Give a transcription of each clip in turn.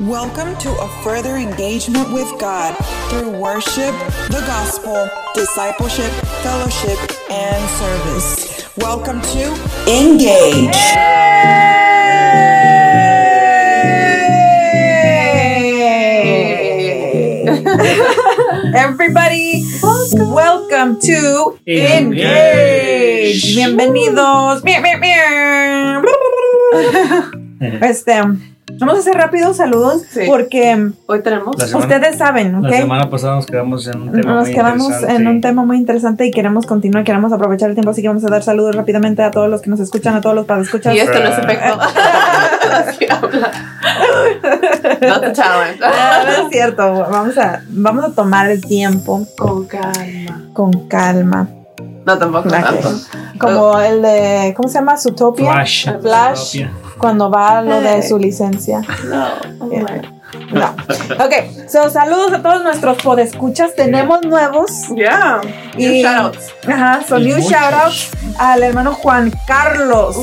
Welcome to a further engagement with God through worship, the gospel, discipleship, fellowship, and service. Welcome to Engage. Everybody, welcome welcome to Engage. Engage. Bienvenidos. Miau, miau, miau. Este, vamos a hacer rápidos saludos Sí. porque Hoy tenemos. La semana- ustedes saben, La ¿ok? semana pasada nos quedamos en un tema Nos muy quedamos interesante. en un tema muy interesante y queremos continuar, queremos aprovechar el tiempo, así que vamos a dar saludos rápidamente a todos los que nos escuchan, a todos los escuchar. Y este no es efecto. Así habla. Not the talent. No es cierto, vamos a, vamos a tomar el tiempo Con calma. con calma. No, tampoco tanto. Como el de, ¿cómo se llama? Zootopia. Flash. Flash. Cuando va lo de su licencia. No. Yeah. No. Ok, so, saludos a todos nuestros podescuchas. Tenemos nuevos. Yeah. Y- Y shoutouts. Ajá, son Y new muchos. shoutouts al hermano Juan Carlos.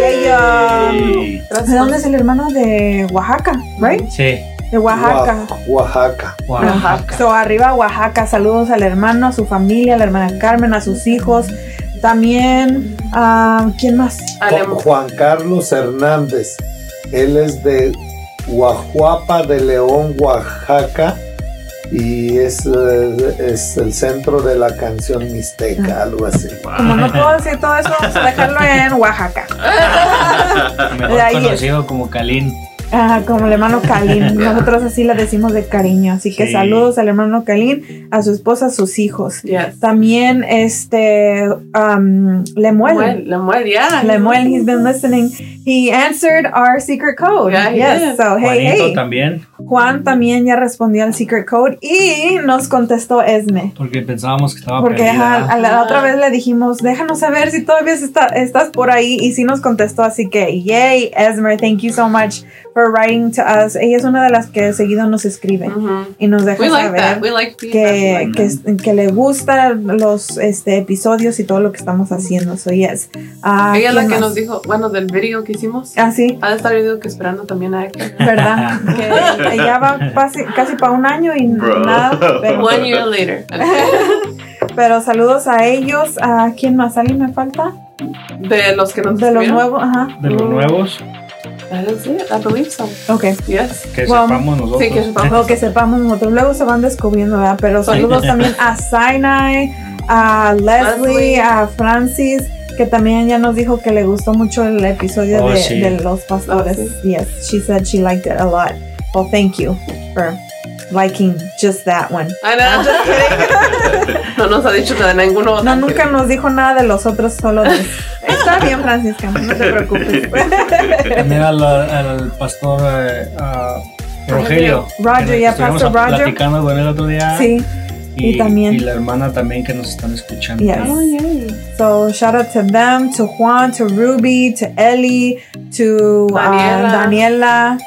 Hey. Yeah, um, ¿De dónde es el hermano de Oaxaca? Right? Sí, De Oaxaca. Oaxaca. Oaxaca. So, arriba Oaxaca, saludos al hermano, a su familia, a la hermana Carmen, a sus hijos. También, ah, ¿quién más? Juan Carlos Hernández. Él es de Guajuapa de León, Oaxaca. Y es, eh, es el centro de la canción mixteca, algo así. Como no puedo decir todo eso, vamos a dejarlo en Oaxaca. De Mejor es. conocido como Kalin. Ajá, como el hermano Kalin. Nosotros así le decimos de cariño. Así que Sí. saludos al hermano Kalin, a su esposa, a sus hijos. Yes. También este um, Lemuel. Lemuel, yeah. Lemuel, he's been listening. He answered our secret code. Yeah, yes. did. So hey, Juanito hey. también, Juan también ya respondió al secret code y nos contestó Esme. porque pensábamos que estaba Porque perdida. ajá, a la Ah. otra vez le dijimos, déjanos saber si todavía está- estás por ahí. Y sí nos contestó, así que, yay, Esmer, thank you so much for writing to us. Ella es una de las que seguido nos escribe Mhm. y nos deja We like saber that. We like que, like que, que le gustan los este, episodios y todo lo que estamos haciendo. So, yes. Ah, that. Ella es la ¿quién que más? nos dijo, bueno, del video que hicimos. Ah, sí, Ha de estar yo digo que esperando también a Héctor. ¿verdad? que ya va casi, casi para un año y nada. Pero, One year later. pero saludos a ellos. ¿A quién más? ¿Alguien me falta? De los que nos De los nuevos, ajá. De los nuevos, That is it. I believe so. Ok. Yes. que Well, sepamos nosotros. Sí, que sepamos. Que sepamos nosotros. Luego se van descubriendo, ¿verdad? Pero saludos también a Sinai, a Leslie, Leslie. a Francis, que también ya nos dijo que le gustó mucho el episodio Oh, de, sí. de los pastores. Oh, Yes, she said she liked it a lot. Well, thank you for liking just that one. I know. Just kidding. no nos ha dicho nada de ninguno. No, nunca nos dijo nada de los otros, solo de... Está bien, Francisca, no te preocupes. También al, al pastor eh, a Rogelio. Roger, ya, Pastor Roger. platicando con él otro día. Sí, y también- Y la hermana también que nos están escuchando. Yes. Oh, yay. So shout out to them, to Juan, to Ruby, to Ellie, to uh, Daniela. Daniela,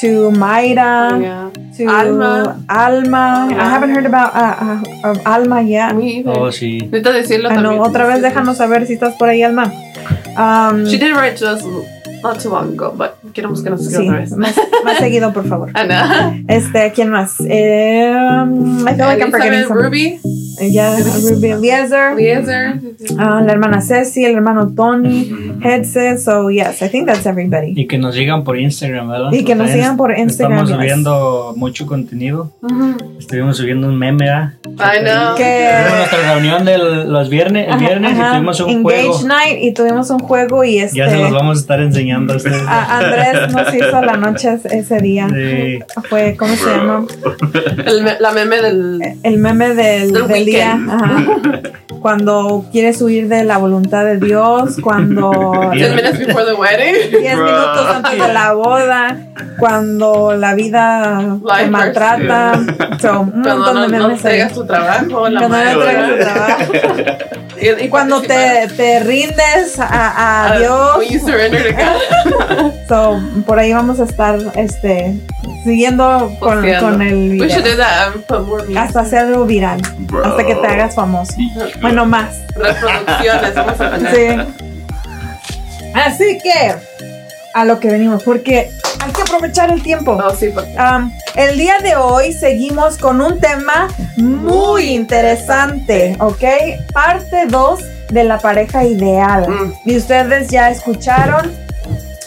to Mayra, Oh, yeah. To Alma. Alma. I Yeah. haven't heard about uh, uh, of Alma yet. Me either. Oh, sí. Necesito decirlo Ah, también. no, otra vez déjanos saber si estás por ahí, Alma. Um, She did write to us not too long ago, but queremos que nos escriba sí, otra vez. más, más seguido, por favor. Ana. Este, ¿quién más? Eh, um, I feel like I'm forgetting. Ruby, Ya, Ruby Eliezer. Eliezer. Ah, la hermana Ceci, el hermano Tony, Headset. So, yes, I think that's everybody. Y que nos sigan por Instagram, ¿verdad? Y que nos sigan por Instagram, Estamos yes. subiendo mucho contenido. Mhm. Estuvimos subiendo un meme, ¿verdad? I know. Que- Tuvimos nuestra reunión del los viernes, el viernes ajá, y tuvimos un Engage juego. Night y tuvimos un juego y este Ya se los vamos a estar enseñando a ustedes. a- Andrés nos hizo la noche ese- día. Sí. Fue, ¿cómo se llama? El la meme del. El meme del, Del del día. weekend. Ajá. Cuando quieres huir de la voluntad de Dios, cuando Diez 10 minutes before the wedding. 10 minutos antes de la boda, cuando la vida te maltrata. So, un Cuando montón no, de no memes ahí. entregas tu trabajo. La Cuando no madre. entregas tu trabajo. Y, Y cuando te, te rindes a, a Dios. When you surrender to God. So, por ahí vamos a estar este, siguiendo con, el We should do video. that and put more music. Hasta hacerlo viral. Hasta que te hagas famoso. Bueno, más. Reproducciones. Vamos a poner. Sí. Así que, a lo que venimos, porque hay que aprovechar el tiempo. No, sí, porque- Um, el día de hoy seguimos con un tema muy interesante, ¿ok? Parte 2 de la pareja ideal. Mm. Y ustedes ya escucharon,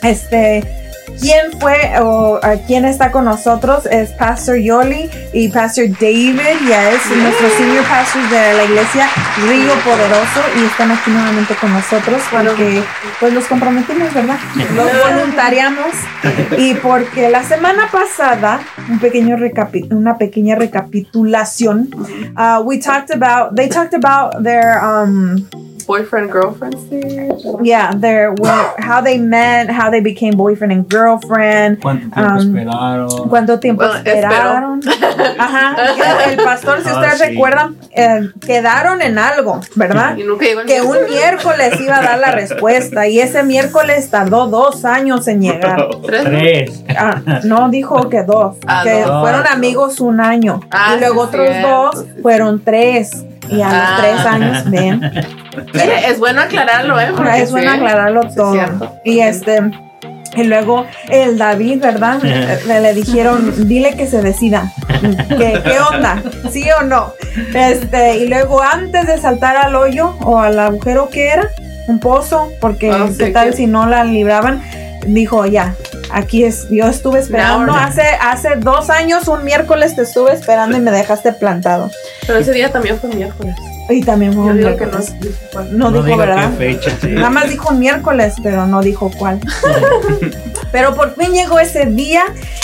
este, quién fue o a quién está con nosotros es Pastor Yoli y Pastor David, ya es nuestro senior pastor de la iglesia Río Poderoso y están aquí nuevamente con nosotros porque pues los comprometimos, ¿verdad? Los voluntariamos. Y porque la semana pasada un pequeño una pequeña recapitulación uh, we talked about they talked about their um boyfriend, girlfriend stage. yeah their how they met how they became boyfriend and girlfriend ¿Cuánto tiempo Um, esperaron? cuánto tiempo Bueno, esperaron ajá el pastor si Ah, ustedes sí. recuerdan eh, quedaron en algo verdad Y nunca llegó el que un miércoles iba a dar la respuesta y ese miércoles tardó dos años en llegar Tres. Ah, no dijo que dos, Ah, que dos. fueron amigos un año Ah, y luego otros cierto, dos fueron tres y a los Ah. tres años ven es bueno aclararlo, ¿eh? Porque es bueno sí. aclararlo todo y este y luego el David, ¿verdad? le, le dijeron, dile que se decida. ¿Qué, ¿Qué onda? ¿Sí o no? Este, y luego antes de saltar al hoyo o al agujero que era, un pozo, porque Ah, qué sí, tal que- si no la libraban, dijo ya. Aquí es, yo estuve esperando hace, hace dos años, un miércoles te estuve esperando y me dejaste plantado. Pero ese día también fue miércoles. Y también fue Yo un digo que no miércoles. dijo cuál. No, dijo, digo ¿verdad? qué fecha. sí. Nada más dijo un miércoles, pero no dijo cuál. pero por fin llegó ese día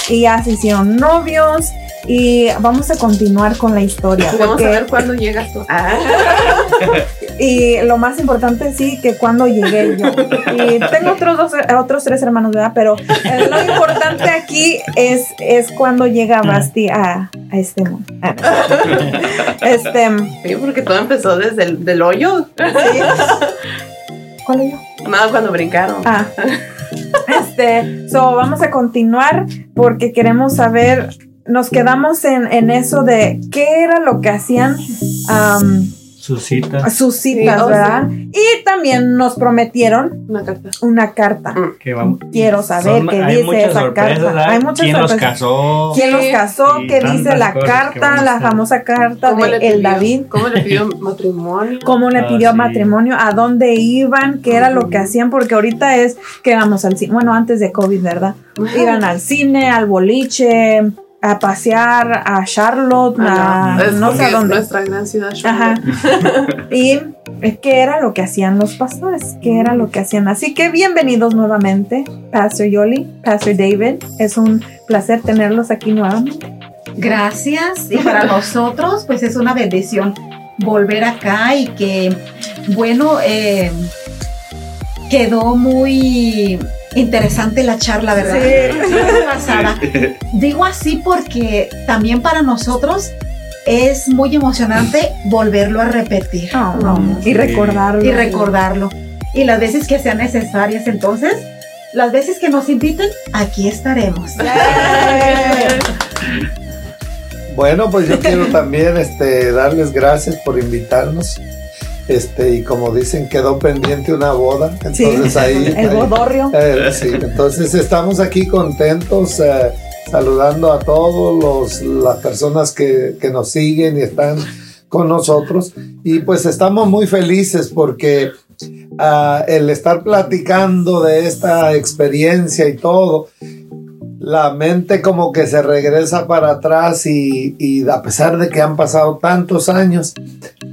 y ya se hicieron novios y vamos a continuar con la historia. Vamos porque- a ver cuándo llegas tú. Ah, y lo más importante sí que cuando llegué yo. Y tengo otros dos, otros tres hermanos, ¿verdad? Pero eh, lo importante aquí es, es cuando llega Basti a, a este mundo. Ah. Este, sí, porque todo empezó desde el del hoyo. sí. ¿Cuál es yo? Nada, cuando brincaron. Ah. Este, so vamos a continuar porque queremos saber, nos quedamos en, en eso de qué era lo que hacían Sus citas. sus citas, Sí, ¿verdad? Y también nos prometieron Una carta. una carta. Que vamos. Quiero saber Son- qué dice muchas esa sorpresas, carta. ¿verdad? Hay muchas ¿Quién los sorpresas. casó? ¿Quién los casó? Y ¿Qué dice la carta? vamos La famosa carta ¿Cómo de el David. ¿Cómo le pidió matrimonio? cómo le Ah, pidió sí. matrimonio, a dónde iban, qué era lo que hacían, porque ahorita es que íbamos al cine, bueno, antes de COVID, ¿verdad? Iban al cine, al boliche, a pasear a Charlotte, a, Ah, es no sé es dónde. nuestra gran ciudad. Ajá. y qué era lo que hacían los pastores, qué era lo que hacían. Así que bienvenidos nuevamente, Pastor Yoli, Pastor David. Es un placer tenerlos aquí nuevamente. Gracias. Y para nosotros, pues es una bendición volver acá y que, bueno, eh, quedó muy interesante la charla, ¿verdad? Sí. Pasada. Digo así porque también para nosotros es muy emocionante volverlo a repetir Oh, no, Y recordarlo. y recordarlo. Y las veces que sean necesarias, entonces, las veces que nos inviten, aquí estaremos. Bueno, pues yo quiero también este, darles gracias por invitarnos. Este, y como dicen, quedó pendiente una boda. Entonces Sí, ahí. el bodorrio. eh, sí, entonces estamos aquí contentos, eh, saludando a todos los, las personas que, que nos siguen y están con nosotros. Y pues estamos muy felices porque ah, el estar platicando de esta experiencia y todo, la mente como que se regresa para atrás y, y a pesar de que han pasado tantos años,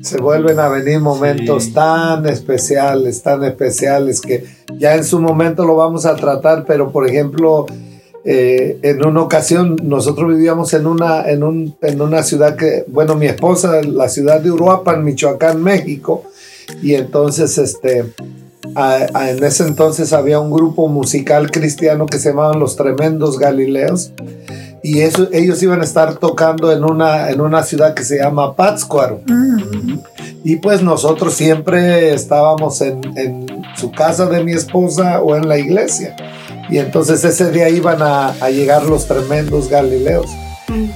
se vuelven a venir momentos Sí. tan especiales, tan especiales que ya en su momento lo vamos a tratar, pero por ejemplo, eh, en una ocasión nosotros vivíamos en una, en, un- en una ciudad que, bueno, mi esposa, la ciudad de Uruapan, Michoacán, México, y entonces este, a- a- en ese entonces había un grupo musical cristiano que se llamaban Los Tremendos Galileos. Y eso, ellos iban a estar tocando en una, en una ciudad que se llama Pátzcuaro. Mm. Y pues nosotros siempre estábamos en, en su casa de mi esposa o en la iglesia. Y entonces ese día iban a, a llegar los tremendos Galileos.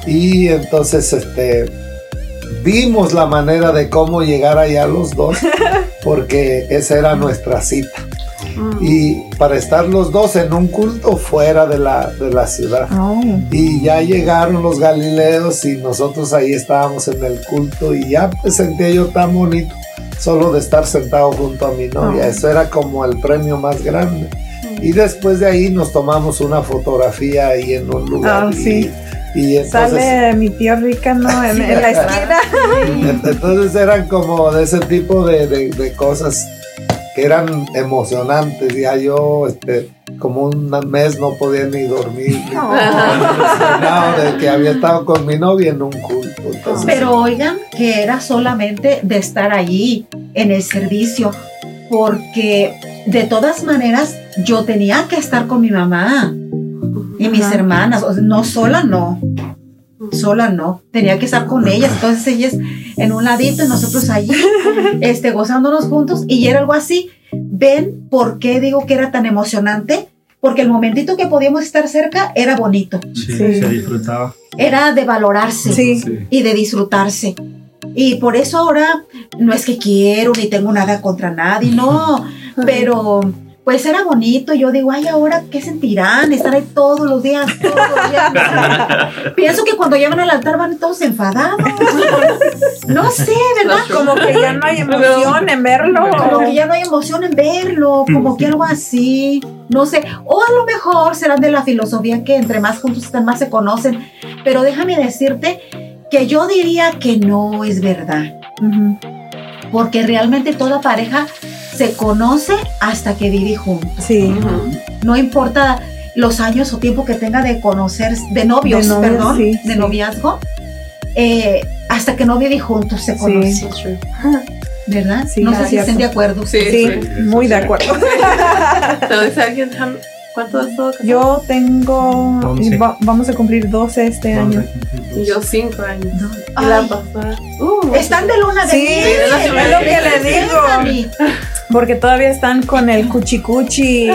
Y entonces este, vimos la manera de cómo llegar allá los dos, porque esa era nuestra cita. y para estar los dos en un culto fuera de la, de la ciudad. Oh. Y ya llegaron los Galileos y nosotros ahí estábamos en el culto y ya pues sentía yo tan bonito solo de estar sentado junto a mi novia. Oh. Eso era como el premio más grande. Y después de ahí nos tomamos una fotografía ahí en un lugar. Y- sí. Y, entonces, Sale mi tío rica, ¿no? En, en la esquina. entonces eran como de ese tipo de, de- de cosas que eran emocionantes. Ya yo, este, como un mes no podía ni dormir. ni- emocionado de que había estado con mi novia en un culto. Entonces, Pero oigan que era solamente de estar allí en el servicio, porque de todas maneras yo tenía que estar con mi mamá y mis Ajá. hermanas, o sea, no sola no, sola no, tenía que estar con ellas, entonces ellas en un ladito y nosotros allí, este, gozándonos juntos y era algo así. ¿Ven por qué digo que era tan emocionante? Porque el momentito que podíamos estar cerca era bonito, Sí, Sí. se disfrutaba. era de valorarse Sí. Sí. y de disfrutarse. Y por eso ahora no es que quiero ni tengo nada contra nadie, no, pero pues era bonito. Yo digo, ay, ahora qué sentirán estar ahí todos los días, todos los días. Pienso que cuando llegan al altar van todos enfadados. No sé, ¿verdad? Como que ya no hay emoción en verlo. Como que ya no hay emoción en verlo, como que algo así, no sé, o a lo mejor serán de la filosofía que entre más juntos están más se conocen, pero déjame decirte que yo diría que no es verdad, porque realmente toda pareja se conoce hasta que vive juntos, Sí. no importa los años o tiempo que tenga de conocer, de novios, De novios, perdón, sí, de sí. noviazgo, eh, hasta que no vive juntos se Sí. conocen, ¿verdad? Sí, no sé si cierto. estén de acuerdo. Sí, Sí, sí. muy de acuerdo. ¿No dice alguien cuánto has estado casado? Yo tengo. Va- vamos a cumplir 12 este año. Y yo cinco años. Y Ay. la pasada. Uh, Están de luna de Sí, miel. es lo que es lo que le digo. Porque todavía están con el cuchicuchi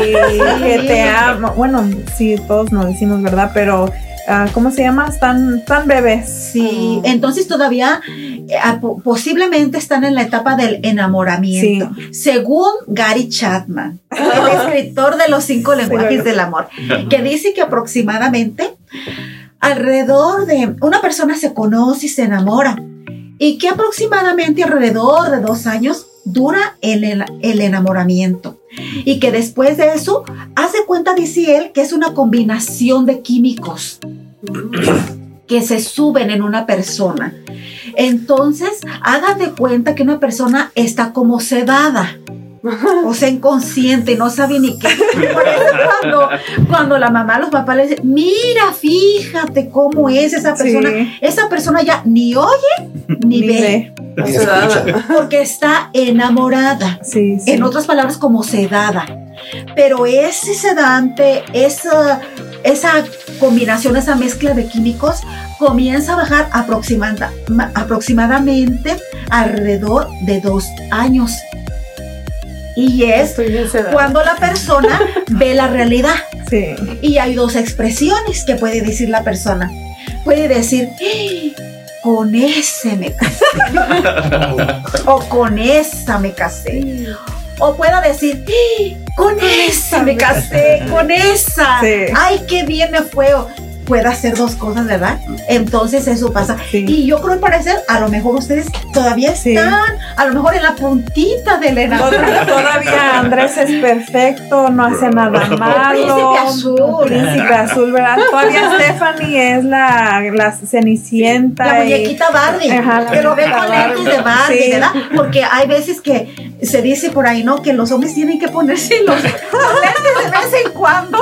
que te amo. Bueno, sí, todos nos decimos, ¿verdad? Pero, ah, ¿cómo se llama? Están, están bebés. Sí, entonces todavía eh, ah, po- posiblemente están en la etapa del enamoramiento. Según Gary Chapman, el escritor de los cinco lenguajes claro. del amor, que dice que aproximadamente alrededor de una persona se conoce y se enamora y que aproximadamente alrededor de dos años dura el, el- enamoramiento y que después de eso hace cuenta dice él que es una combinación de químicos que se suben en una persona. Entonces, hagan de cuenta que una persona está como sedada. O sea, inconsciente, no sabe ni qué. Por eso cuando, cuando la mamá, los papás le dicen, mira, fíjate cómo es esa persona. Sí. Esa persona ya ni oye ni, Ni ve, porque está enamorada Sí, sí. en otras palabras como sedada. Pero ese sedante, esa, esa combinación, esa mezcla de químicos comienza a bajar aproximada- ma- aproximadamente alrededor de dos años. Y es cuando la persona ve la realidad. Sí. Y hay dos expresiones que puede decir la persona. Puede decir, "¡Ah! con ese me casé. o con esa me casé. O pueda decir, "¡Ah! con esa me casé, con esa. Sí. Ay, qué bien me fue. O Puede hacer dos cosas, ¿verdad? Entonces eso pasa. Sí. Y yo creo, al parecer, a lo mejor ustedes todavía Sí. están, a lo mejor en la puntita del enamoramiento. Tod- Todavía Andrés es perfecto, no hace nada malo. Príncipe azul. Príncipe azul, ¿verdad? Todavía Stephanie es la, la cenicienta. La y- muñequita Barbie. Ajá, la que lo ve muñequita con lentes de Barbie. Barbie, Sí. ¿verdad? Porque hay veces que se dice por ahí, ¿no? Que los hombres tienen que ponerse los, los lentes de vez en cuando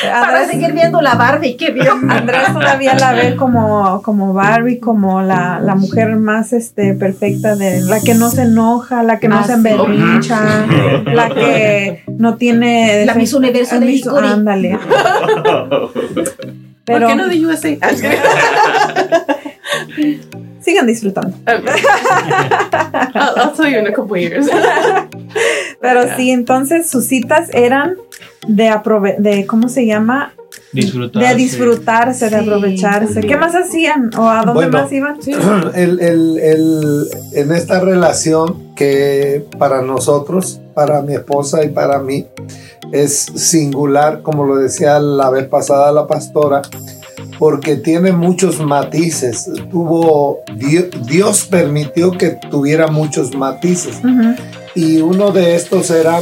para Andrés, seguir viendo la Barbie que vio. Andrés todavía la ve como, como Barbie, como la, la mujer más este, perfecta, de la que no se enoja, la que no Ah, se sí. emberrincha, la que no tiene... La Miss Universo de Miss-. Ándale. ¿Por Pero qué no de USA? sigan disfrutando. I'll, I'll tell you in a couple years. Pero sí, entonces sus citas eran de aprove de ¿cómo se llama? Disfrutar. De disfrutarse, de aprovecharse. ¿Qué más hacían? ¿O a dónde Bueno. más iban? el, el- el- en esta relación que para nosotros para mi esposa y para mí es singular, como lo decía la vez pasada la pastora, porque tiene muchos matices. Tuvo, Dios, Dios permitió que tuviera muchos matices. Ujú. Y uno de estos era,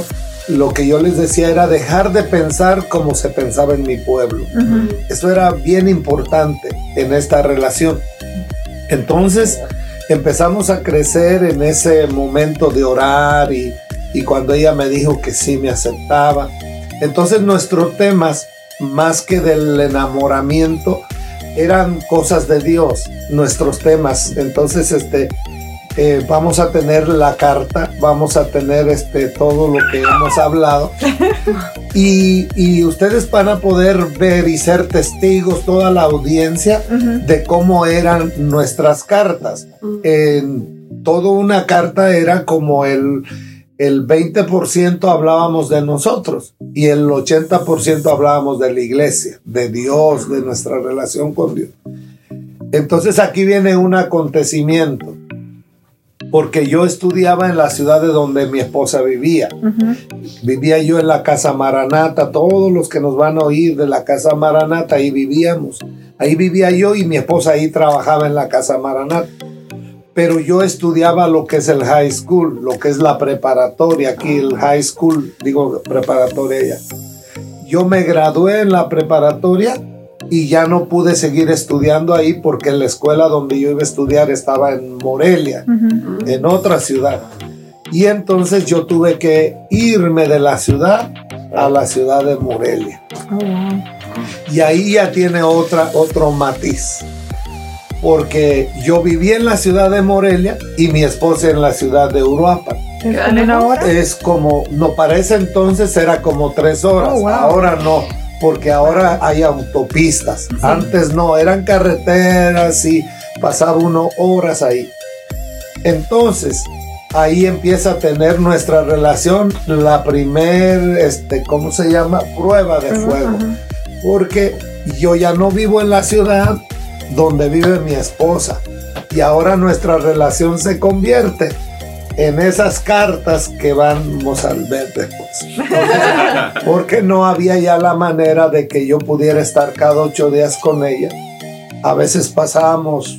lo que yo les decía, era dejar de pensar como se pensaba en mi pueblo. Eso era bien importante en esta relación. Entonces empezamos a crecer en ese momento de orar y, y cuando ella me dijo que sí me aceptaba. Entonces nuestros temas, más que del enamoramiento, eran cosas de Dios, nuestros temas. Entonces, este, eh, vamos a tener la carta, vamos a tener este, todo lo que hemos hablado. Y, y ustedes van a poder ver y ser testigos, toda la audiencia, de cómo eran nuestras cartas. En toda una carta era como el, el 20% hablábamos de nosotros y el 80% hablábamos de la iglesia, de Dios, de nuestra relación con Dios. Entonces aquí viene un acontecimiento, porque yo estudiaba en la ciudad de donde mi esposa vivía. Vivía yo en la casa Maranata, todos los que nos van a oír de la casa Maranata, ahí vivíamos. Ahí vivía yo y mi esposa ahí trabajaba en la casa Maranata. Pero yo estudiaba lo que es el high school, lo que es la preparatoria, aquí el high school, digo preparatoria ya. Yo me gradué en la preparatoria y ya no pude seguir estudiando ahí porque la escuela donde yo iba a estudiar estaba en Morelia en otra ciudad. Y entonces yo tuve que irme de la ciudad a la ciudad de Morelia. Oh, wow. Y ahí ya tiene otra, otro matiz. Porque yo viví en la ciudad de Morelia y mi esposa en la ciudad de Uruapan. ¿Es como una hora? Es como, no, para ese entonces era como tres horas. Oh, wow. Ahora no, porque ahora hay autopistas. Antes no, eran carreteras y pasaba uno horas ahí. Entonces, ahí empieza a tener nuestra relación la primer, este, ¿cómo se llama? Prueba de fuego. Ajá. Porque yo ya no vivo en la ciudad donde vive mi esposa. Y ahora nuestra relación se convierte en esas cartas que vamos al ver después. Porque no había ya la manera de que yo pudiera estar cada ocho días con ella. A veces pasábamos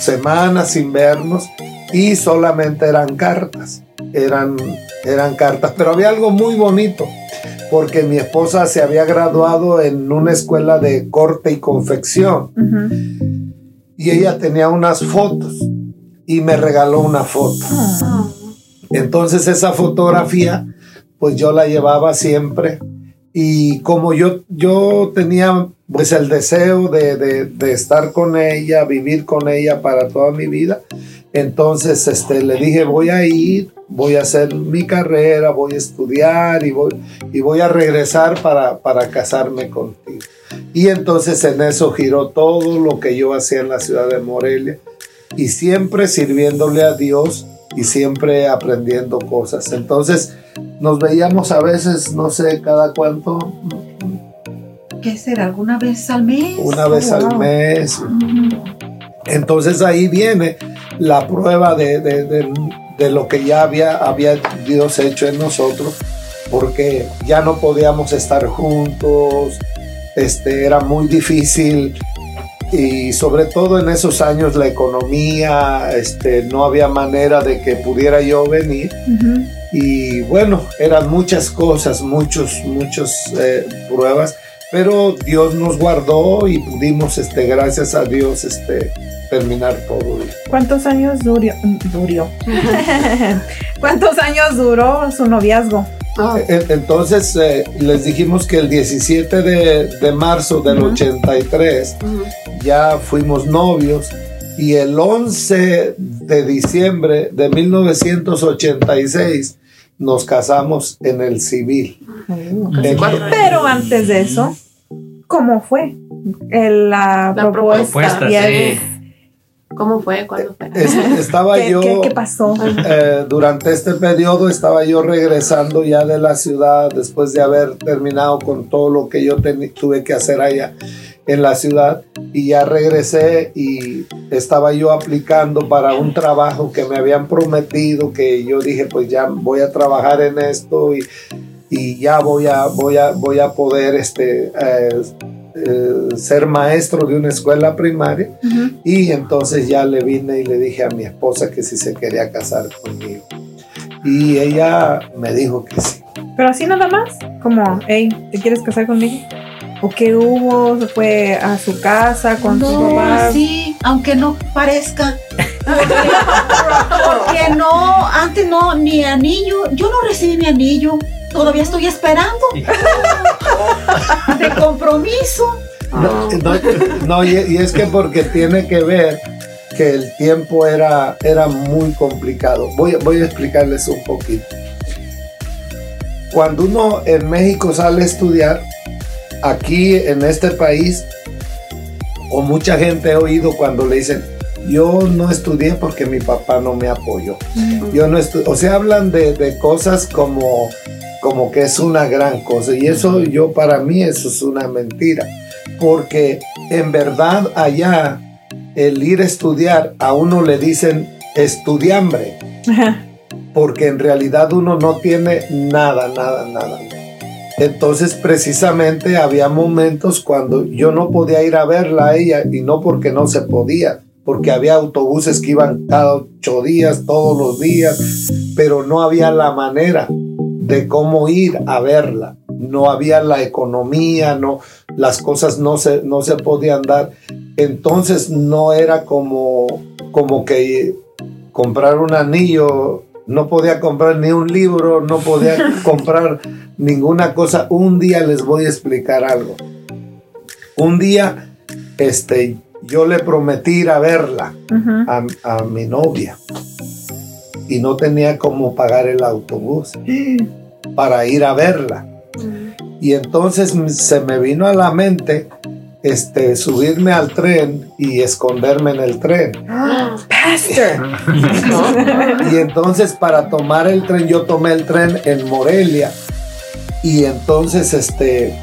semanas sin vernos y solamente eran cartas. Eran, eran cartas. Pero había algo muy bonito porque mi esposa se había graduado en una escuela de corte y confección y ella tenía unas fotos y me regaló una foto. Entonces esa fotografía, pues yo la llevaba siempre y como yo, yo tenía pues el deseo de, de- estar con ella, vivir con ella para toda mi vida, entonces este, le dije voy a ir, voy a hacer mi carrera, voy a estudiar y voy, y voy a regresar para, para casarme contigo. Y entonces en eso giró todo lo que yo hacía en la ciudad de Morelia y siempre sirviéndole a Dios y siempre aprendiendo cosas. Entonces nos veíamos a veces, no sé, cada cuánto, ¿Qué será? ¿Alguna vez al mes? una vez al mes. Entonces ahí viene la prueba de, de- de- de lo que ya había, había Dios hecho en nosotros, porque ya no podíamos estar juntos, este, era muy difícil y sobre todo en esos años la economía, este, no había manera de que pudiera yo venir y bueno, eran muchas cosas, muchos, muchas eh, pruebas, pero Dios nos guardó y pudimos, este, gracias a Dios, este, terminar todo. ¿Cuántos años duró? ¿Cuántos años duró su noviazgo? Ah, E- Entonces eh, les dijimos que el 17 de, de marzo del Ujú. 83 ujú. ya fuimos novios y el 11 de diciembre de 1986 nos casamos en el civil. En-. Pero antes de eso, ¿cómo fue? El, la, La propuesta. propuesta, sí. ¿Cómo fue? ¿Cuándo fue? Es- estaba ¿Qué, yo qué- qué pasó? eh, durante este periodo estaba yo regresando ya de la ciudad después de haber terminado con todo lo que yo tuve que hacer allá en la ciudad y ya regresé y estaba yo aplicando para un trabajo que me habían prometido que yo dije pues ya voy a trabajar en esto y, y ya voy a, voy a, voy a poder este, eh, eh, ser maestro de una escuela primaria y entonces ya le vine y le dije a mi esposa que si se quería casar conmigo y ella me dijo que sí. Pero así nada más, como, hey, ¿te quieres casar conmigo? ¿O qué hubo? ¿Se fue a su casa con su No, papá? sí, aunque no parezca. Porque, porque no, antes no, ni anillo, yo no recibí mi anillo. Todavía estoy esperando de compromiso. No, no, no, y, y es que porque tiene que ver que el tiempo era, era muy complicado. Voy, voy a explicarles un poquito. Cuando uno en México sale a estudiar, aquí en este país, o mucha gente ha oído cuando le dicen, yo no estudié porque mi papá no me apoyó. Yo no o sea, hablan de, de cosas como, como que es una gran cosa. Y eso yo para mí eso es una mentira. Porque en verdad allá el ir a estudiar a uno le dicen estudiambre. Porque en realidad uno no tiene nada, nada, nada. Entonces precisamente había momentos cuando yo no podía ir a verla a ella y no porque no se podía, porque había autobuses que iban cada ocho días, todos los días, pero no había la manera de cómo ir a verla. No había la economía, no, las cosas no se, no se podían dar. Entonces no era como, como que comprar un anillo, no podía comprar ni un libro, no podía comprar ninguna cosa. Un día les voy a explicar algo. Un día, este, yo le prometí ir a verla a, a mi novia y no tenía cómo pagar el autobús para ir a verla. Y entonces se me vino a la mente este, subirme al tren y esconderme en el tren. Pastor. Y entonces para tomar el tren, yo tomé el tren en Morelia. Y entonces este,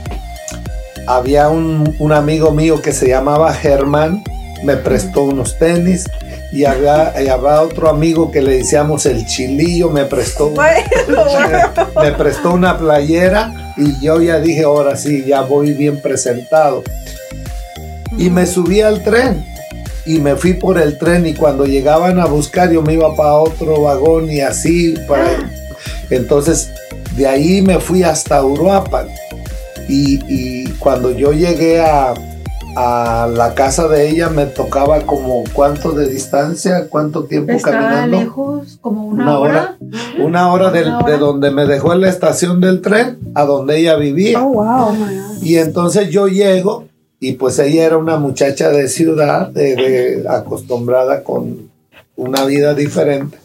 había un, un amigo mío que se llamaba Germán, me prestó unos tenis. Y había, y había otro amigo que le decíamos el chilillo, me prestó, me prestó una playera y yo ya dije, ahora sí, ya voy bien presentado. Y me subí al tren y me fui por el tren y cuando llegaban a buscar yo me iba para otro vagón y así para entonces de ahí me fui hasta Uruapan y, y cuando yo llegué a, a la casa de ella me tocaba como cuánto de distancia cuánto tiempo Está caminando lejos, como una, Una hora. hora. una hora, del- Una hora. de donde me dejó en la estación del tren a donde ella vivía Oh, wow. y entonces yo llego y pues ella era una muchacha de ciudad, de, de- acostumbrada con una vida diferente.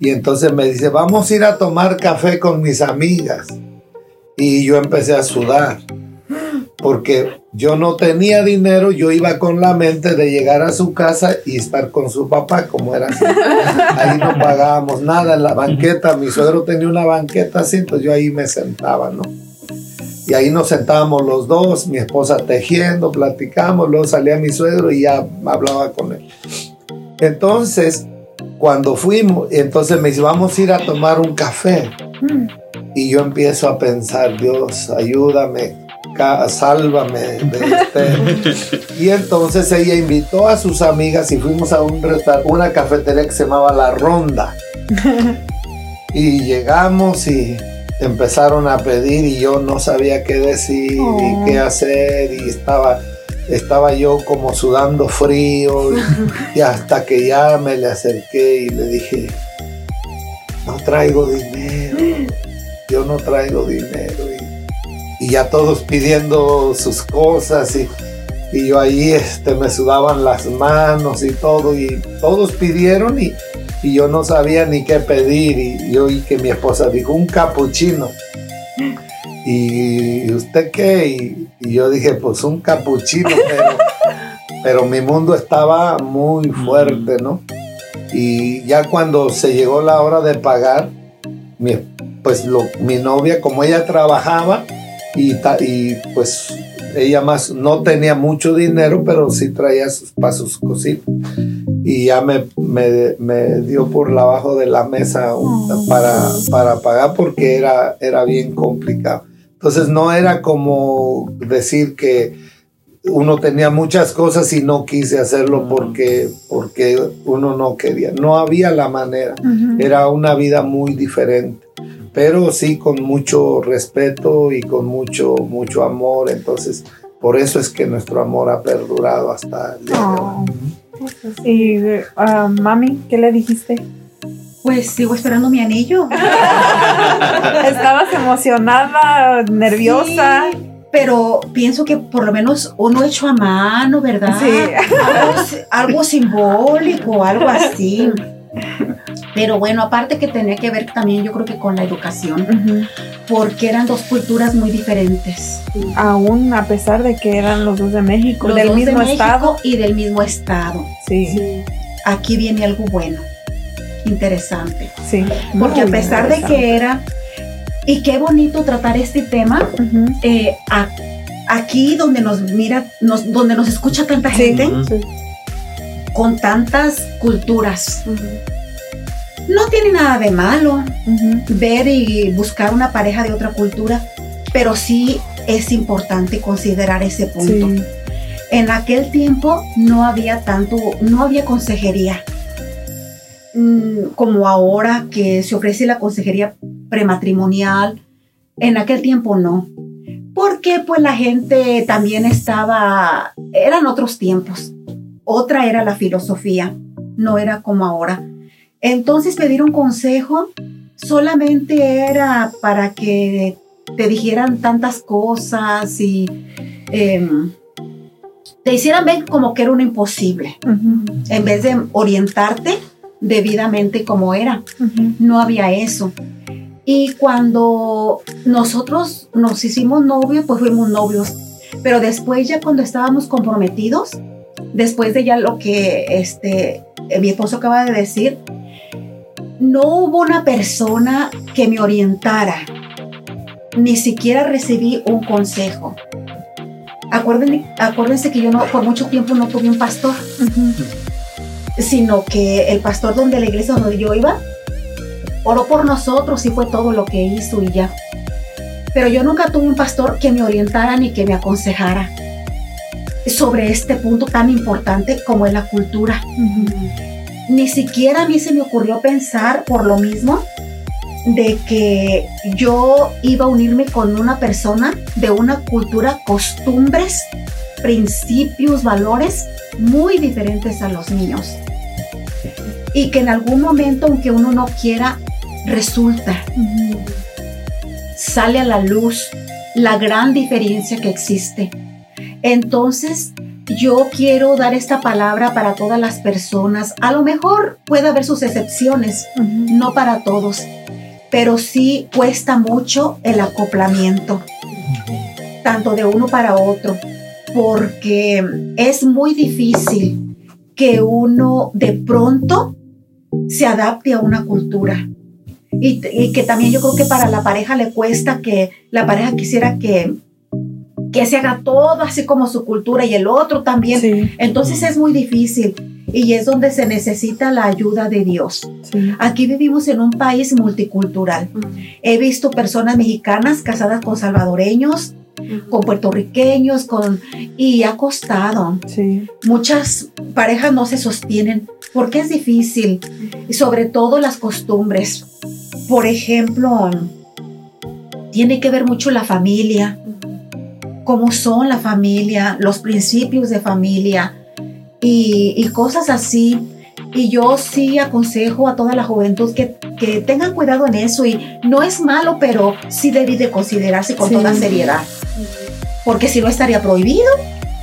Y entonces me dice, vamos a ir a tomar café con mis amigas. Y yo empecé a sudar, porque yo no tenía dinero, yo iba con la mente de llegar a su casa y estar con su papá, como era así. Ahí no pagábamos nada en la banqueta, mi suegro tenía una banqueta así, entonces yo ahí me sentaba, ¿no? Y ahí nos sentábamos los dos, mi esposa tejiendo, platicamos, luego salía mi suegro y ya hablaba con él. Entonces, cuando fuimos, entonces me dice, vamos a ir a tomar un café. Y yo empiezo a pensar, Dios, ayúdame, sálvame de este. y entonces ella invitó a sus amigas y fuimos a un restaurante, una cafetería que se llamaba La Ronda. y llegamos y empezaron a pedir y yo no sabía qué decir Oh. y qué hacer y estaba estaba yo como sudando frío y, y hasta que ya me le acerqué y le dije no traigo dinero yo no traigo dinero y, y ya todos pidiendo sus cosas y, y yo ahí este, me sudaban las manos y todo y todos pidieron y, y yo no sabía ni qué pedir y yo oí que mi esposa dijo un capuchino y usted qué y, y yo dije pues un capuchino pero, pero mi mundo estaba muy fuerte no y ya cuando se llegó la hora de pagar mi, pues lo- mi novia como ella trabajaba y, ta- y pues ella más no tenía mucho dinero, pero sí traía sus, para sus cositas. Y ya me, me, me dio por abajo de la mesa un- para, para pagar porque era, era bien complicado. Entonces no era como decir que uno tenía muchas cosas y no quise hacerlo porque, porque uno no quería. No había la manera. Era una vida muy diferente. Pero sí con mucho respeto y con mucho, mucho amor. Entonces, por eso es que nuestro amor ha perdurado hasta el día de hoy. Oh. Y ah, mami, ¿qué le dijiste? Pues sigo esperando mi anillo. Estabas emocionada, nerviosa. Sí, pero pienso que por lo menos uno hecho a mano, ¿verdad? Sí. Algo, algo simbólico, algo así. Pero bueno, aparte que tenía que ver también yo creo que con la educación, porque eran dos culturas muy diferentes. Aún a pesar de que eran los dos de México, Los del dos de mismo México estado. y del mismo estado. Sí, sí. Aquí viene algo bueno, interesante. Porque a pesar de que era, y qué bonito tratar este tema, eh, a- aquí donde nos mira, nos, donde nos escucha tanta gente, con tantas culturas. No tiene nada de malo ver y buscar una pareja de otra cultura, pero sí es importante considerar ese punto. Sí. En aquel tiempo no había tanto, no había consejería. Mm, como ahora que se ofrece la consejería prematrimonial. En aquel tiempo no. Porque pues la gente también estaba, eran otros tiempos. Otra era la filosofía, no era como ahora. Entonces pedir un consejo solamente era para que te dijeran tantas cosas y em, te hicieran ver como que era un imposible, en vez de orientarte debidamente como era. No había eso. Y cuando nosotros nos hicimos novios, pues fuimos novios. Pero después ya cuando estábamos comprometidos, después de ya lo que este, eh, mi esposo acaba de decir, no hubo una persona que me orientara. Ni siquiera recibí un consejo. Acuérdense, acuérdense que yo no, por mucho tiempo no tuve un pastor, sino que el pastor donde la iglesia donde yo iba oró por nosotros y fue todo lo que hizo y ya. Pero yo nunca tuve un pastor que me orientara ni que me aconsejara sobre este punto tan importante como es la cultura. Ni siquiera a mí se me ocurrió pensar por lo mismo de que yo iba a unirme con una persona de una cultura, costumbres, principios, valores muy diferentes a los míos. Y que en algún momento, aunque uno no quiera, resulta, sale a la luz la gran diferencia que existe. Entonces, yo quiero dar esta palabra para todas las personas. A lo mejor puede haber sus excepciones, no para todos, pero sí cuesta mucho el acoplamiento, tanto de uno para otro, porque es muy difícil que uno de pronto se adapte a una cultura. Y, y que también yo creo que para la pareja le cuesta que la pareja quisiera que, que se haga todo así como su cultura y el otro también. Sí, Entonces es muy difícil y es donde se necesita la ayuda de Dios. sí. Aquí vivimos en un país multicultural. He visto personas mexicanas casadas con salvadoreños, con puertorriqueños, con y ha costado. Sí. Muchas parejas no se sostienen porque es difícil y sobre todo las costumbres. Por ejemplo, tiene que ver mucho la familia, cómo son la familia, los principios de familia y, y cosas así. Y yo sí aconsejo a toda la juventud que, que tengan cuidado en eso y no es malo, pero sí debe de considerarse con Sí. toda seriedad. Porque si no estaría prohibido,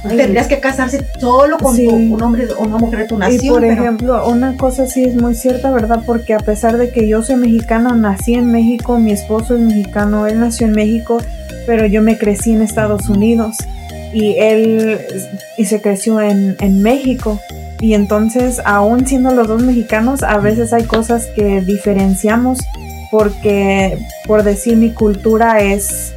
tendrías que casarse solo con Sí. tu- un hombre o una mujer de tu Y nación. por pero- ejemplo, una cosa sí es muy cierta, ¿verdad? Porque a pesar de que yo soy mexicana, nací en México, mi esposo es mexicano, él nació en México, pero yo me crecí en Estados Unidos y él y se creció en, en México. Y entonces, aún siendo los dos mexicanos, a veces hay cosas que diferenciamos porque, por decir, mi cultura es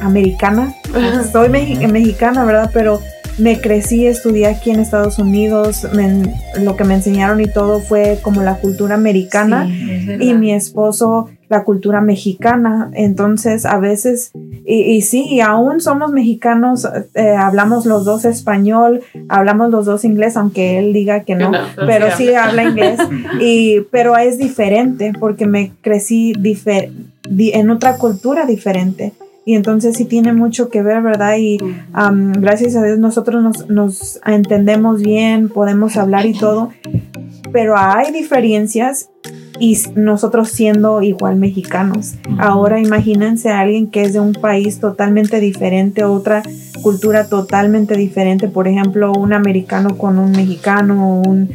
americana soy mexi- mexicana, ¿verdad? Pero me crecí, estudié aquí en Estados Unidos, me- lo que me enseñaron y todo fue como la cultura americana Sí, y mi esposo la cultura mexicana. Entonces, a veces, y, y sí, aún somos mexicanos, eh, hablamos los dos español, hablamos los dos inglés, aunque él diga que no, No, pero pero sí sí habla inglés. y, pero es diferente porque me crecí difer- di- en otra cultura diferente. Y entonces sí tiene mucho que ver, ¿verdad? Y gracias a Dios nosotros nos, nos entendemos bien, podemos hablar y todo, pero hay diferencias y nosotros siendo igual mexicanos. Ahora imagínense a alguien que es de un país totalmente diferente, otra cultura totalmente diferente, por ejemplo, un americano con un mexicano, un...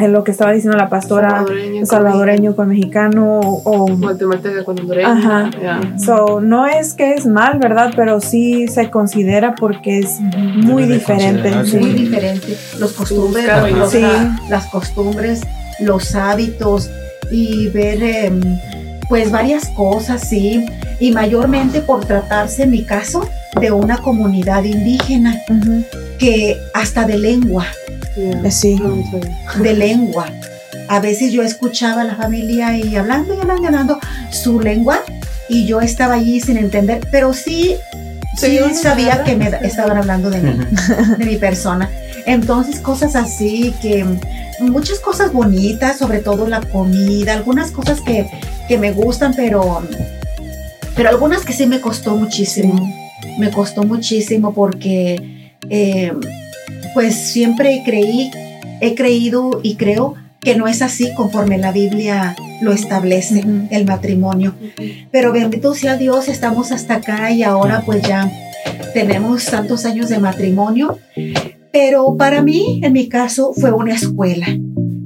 es lo que estaba diciendo la pastora, Salvadoreño, salvadoreño con mexicano o, o Guatemalteca con hondureño. Ajá. ya. So, no es que es mal, ¿verdad? Pero sí se considera porque es muy Debe de diferente. considerarse. muy sí. diferente. Los costumbres, los- Sí. las costumbres, los hábitos y ver em, pues varias cosas, sí. Y mayormente por tratarse, en mi caso, de una comunidad indígena Ujú. que hasta de lengua, Ya. Sí. De lengua. A veces yo escuchaba a la familia y hablando y hablando y hablando su lengua y yo estaba allí sin entender, pero sí, sí Sí, sabía que me estaban hablando de mí. de mi persona. Entonces, cosas así que muchas cosas bonitas, sobre todo la comida, algunas cosas que, que me gustan, pero, pero algunas que sí me costó muchísimo. Me costó muchísimo porque eh, pues siempre creí, he creído y creo que no es así conforme la Biblia lo establece, el matrimonio. Pero bendito sea Dios, estamos hasta acá y ahora pues ya tenemos tantos años de matrimonio. Pero para mí, en mi caso, fue una escuela,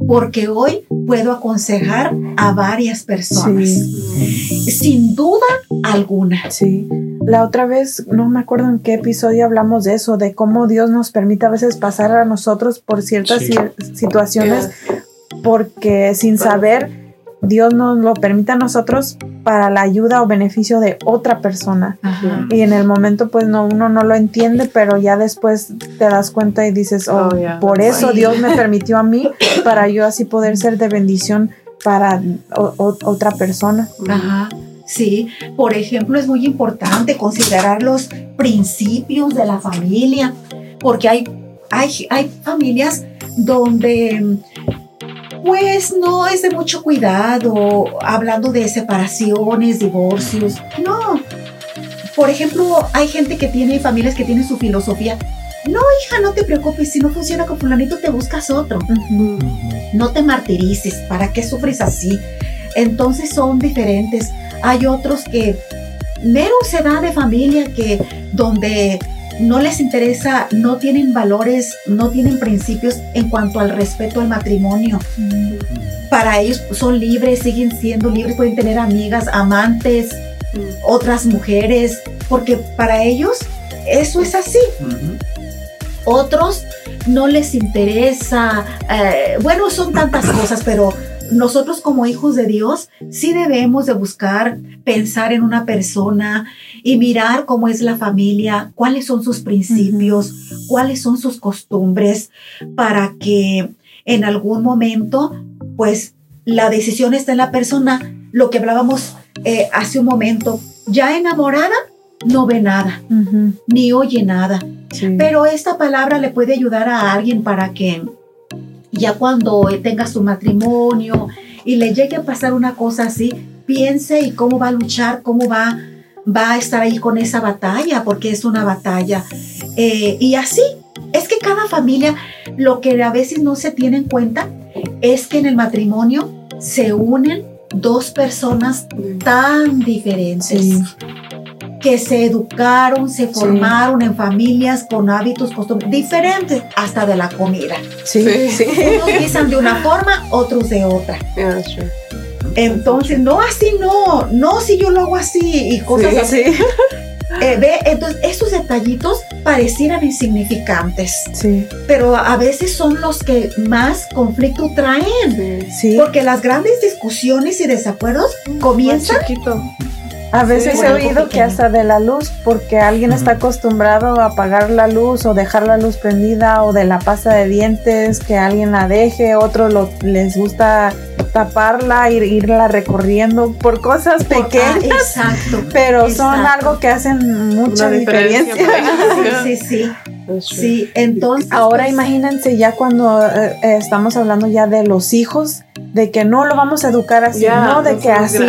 porque hoy puedo aconsejar a varias personas, sin duda alguna. Sí. La otra vez, no me acuerdo en qué episodio hablamos de eso, de cómo Dios nos permite a veces pasar a nosotros por ciertas Sí. situaciones, porque sin saber, Dios nos lo permite a nosotros para la ayuda o beneficio de otra persona. Ajá. Y en el momento, pues no, uno no lo entiende, pero ya después te das cuenta y dices, oh, Oh, yeah. por eso Sí. Dios me permitió a mí, para yo así poder ser de bendición para o- o- otra persona. Ajá. Sí, por ejemplo, es muy importante considerar los principios de la familia, porque hay, hay, hay familias donde pues no es de mucho cuidado, hablando de separaciones, divorcios, no. Por ejemplo, hay gente que tiene familias que tienen su filosofía. No, hija, no te preocupes, si no funciona con fulanito te buscas otro no te martirices, ¿para qué sufres así? Entonces son diferentes. Hay otros que mero se da de familia que donde no les interesa, no tienen valores, no tienen principios en cuanto al respeto al matrimonio. Para ellos son libres, siguen siendo libres, pueden tener amigas, amantes, otras mujeres, porque para ellos eso es así. Otros no les interesa, eh, bueno, son tantas cosas, pero nosotros como hijos de Dios sí debemos de buscar pensar en una persona y mirar cómo es la familia, cuáles son sus principios, cuáles son sus costumbres, para que en algún momento, pues la decisión está en la persona, lo que hablábamos eh, hace un momento, ya enamorada, no ve nada, ni oye nada. Sí. Pero esta palabra le puede ayudar a alguien para que ya cuando tenga su matrimonio y le llegue a pasar una cosa así, piense y cómo va a luchar, cómo va, va a estar ahí con esa batalla, porque es una batalla. Eh, y así, es que cada familia, lo que a veces no se tiene en cuenta es que en el matrimonio se unen dos personas tan diferentes Sí. Que se educaron, se Sí. formaron en familias con hábitos, costumbres diferentes, hasta de la comida. Sí, Sí. sí. Unos piensan de una forma, otros de otra. Yeah. Entonces, no así, no, no si yo lo hago así y cosas Sí. así. Eh, ve, entonces esos detallitos parecieran insignificantes, Sí, pero a veces son los que más conflicto traen. Sí. sí. Porque las grandes discusiones y desacuerdos comienzan Más chiquito. A veces Sí, he oído que hasta de la luz, porque alguien está acostumbrado a apagar la luz o dejar la luz prendida o de la pasta de dientes, que alguien la deje, otros lo, les gusta taparla, ir, irla recorriendo por cosas Por- ah, pequeñas, exacto. pero son algo que hacen mucha Una diferencia, diferencia. Sí, sí, sí. Entonces. Ahora pues, imagínense ya cuando eh, eh, estamos hablando ya de los hijos, de que no lo vamos a educar así, Yeah, no de que así,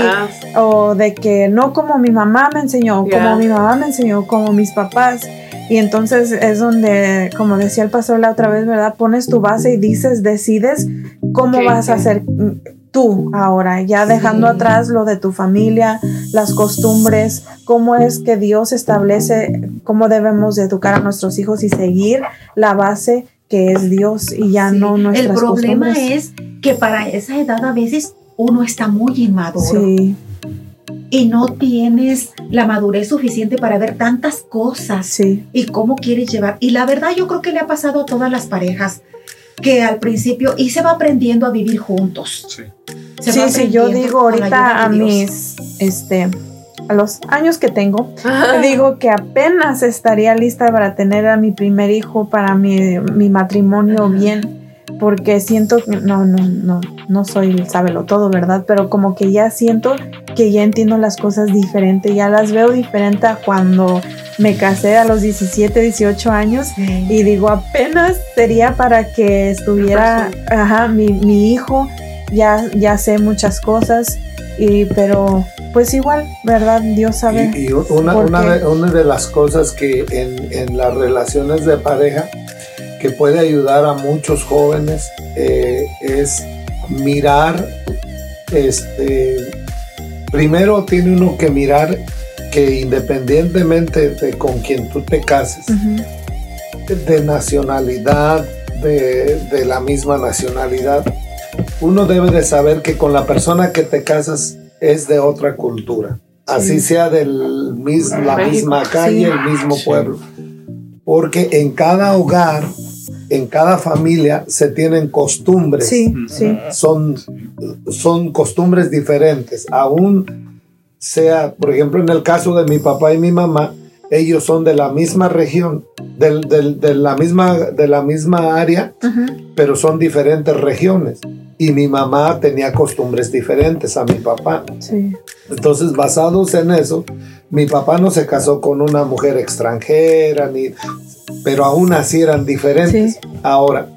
o de que no como mi mamá me enseñó, Yeah. como mi mamá me enseñó, como mis papás. Y entonces es donde, como decía el pastor la otra vez, ¿verdad? Pones tu base y dices, decides cómo vas a ok. Tú ahora, ya dejando Sí. atrás lo de tu familia, las costumbres, cómo es que Dios establece cómo debemos de educar a nuestros hijos y seguir la base que es Dios y ya sí. no nuestras El problema costumbres. es que para esa edad a veces uno está muy inmaduro Sí, y no tienes la madurez suficiente para ver tantas cosas sí, y cómo quieres llevar. Y la verdad yo creo que le ha pasado a todas las parejas que al principio y se va aprendiendo a vivir juntos. Sí. Se sí, sí, yo digo ahorita a mis, este, a los años que tengo, Ajá. digo que apenas estaría lista para tener a mi primer hijo, para mi, mi matrimonio bien, porque siento que no, no, no, no soy sábelo todo, ¿verdad? Pero como que ya siento que ya entiendo las cosas diferente, ya las veo diferente a cuando me casé a los 17, 18 años Sí. y digo, apenas sería para que estuviera ajá, mi, mi hijo, ya, ya sé muchas cosas, y, pero pues igual, ¿verdad? Dios sabe. Y, y una, una de, una de las cosas que en, en las relaciones de pareja que puede ayudar a muchos jóvenes eh, es mirar, este, primero tiene uno que mirar que independientemente de con quien tú te cases, de nacionalidad, de, de la misma nacionalidad, uno debe de saber que con la persona que te casas es de otra cultura. Así sea de la México. misma calle, Sí. el mismo Sí. pueblo. Porque en cada hogar, en cada familia se tienen costumbres. Sí, sí, Son, son costumbres diferentes. Aún sea, por ejemplo, en el caso de mi papá y mi mamá, ellos son de la misma región, de, la misma, de la misma área, pero son diferentes regiones. Y mi mamá tenía costumbres diferentes a mi papá. sí, Entonces, basados en eso, mi papá no se casó con una mujer extranjera, ni, pero aún así eran diferentes. Sí. Ahora,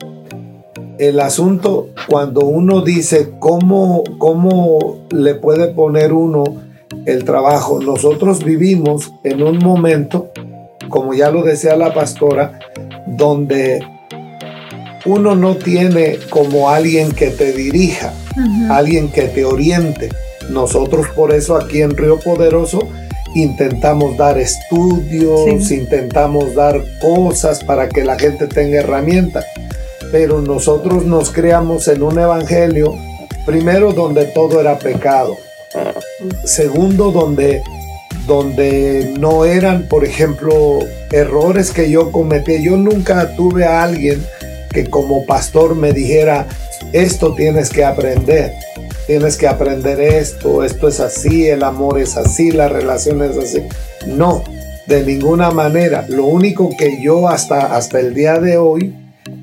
el asunto, cuando uno dice cómo, cómo le puede poner uno el trabajo, nosotros vivimos en un momento, como ya lo decía la pastora, donde uno no tiene como alguien que te dirija alguien que te oriente. Nosotros por eso aquí en Río Poderoso intentamos dar estudios, Sí. intentamos dar cosas para que la gente tenga herramientas. Pero nosotros nos creamos en un evangelio, primero donde todo era pecado. Segundo, donde, donde no eran, por ejemplo, errores que yo cometí. Yo nunca tuve a alguien que como pastor me dijera, esto tienes que aprender. Tienes que aprender esto, esto es así, el amor es así, la relación es así. No, de ninguna manera. Lo único que yo hasta, hasta el día de hoy,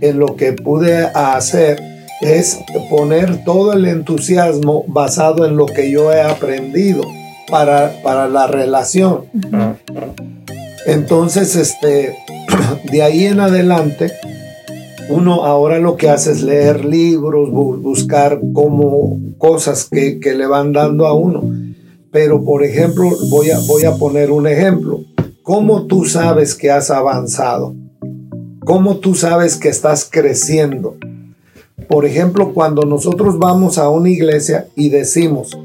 en lo que pude hacer, es poner todo el entusiasmo basado en lo que yo he aprendido para, para la relación. Entonces, este, de ahí en adelante, uno ahora lo que hace es leer libros, bu- buscar como cosas que, que le van dando a uno. Pero, por ejemplo, voy a, voy a poner un ejemplo. ¿Cómo tú sabes que has avanzado? ¿Cómo tú sabes que estás creciendo? Por ejemplo, cuando nosotros vamos a una iglesia y decimos,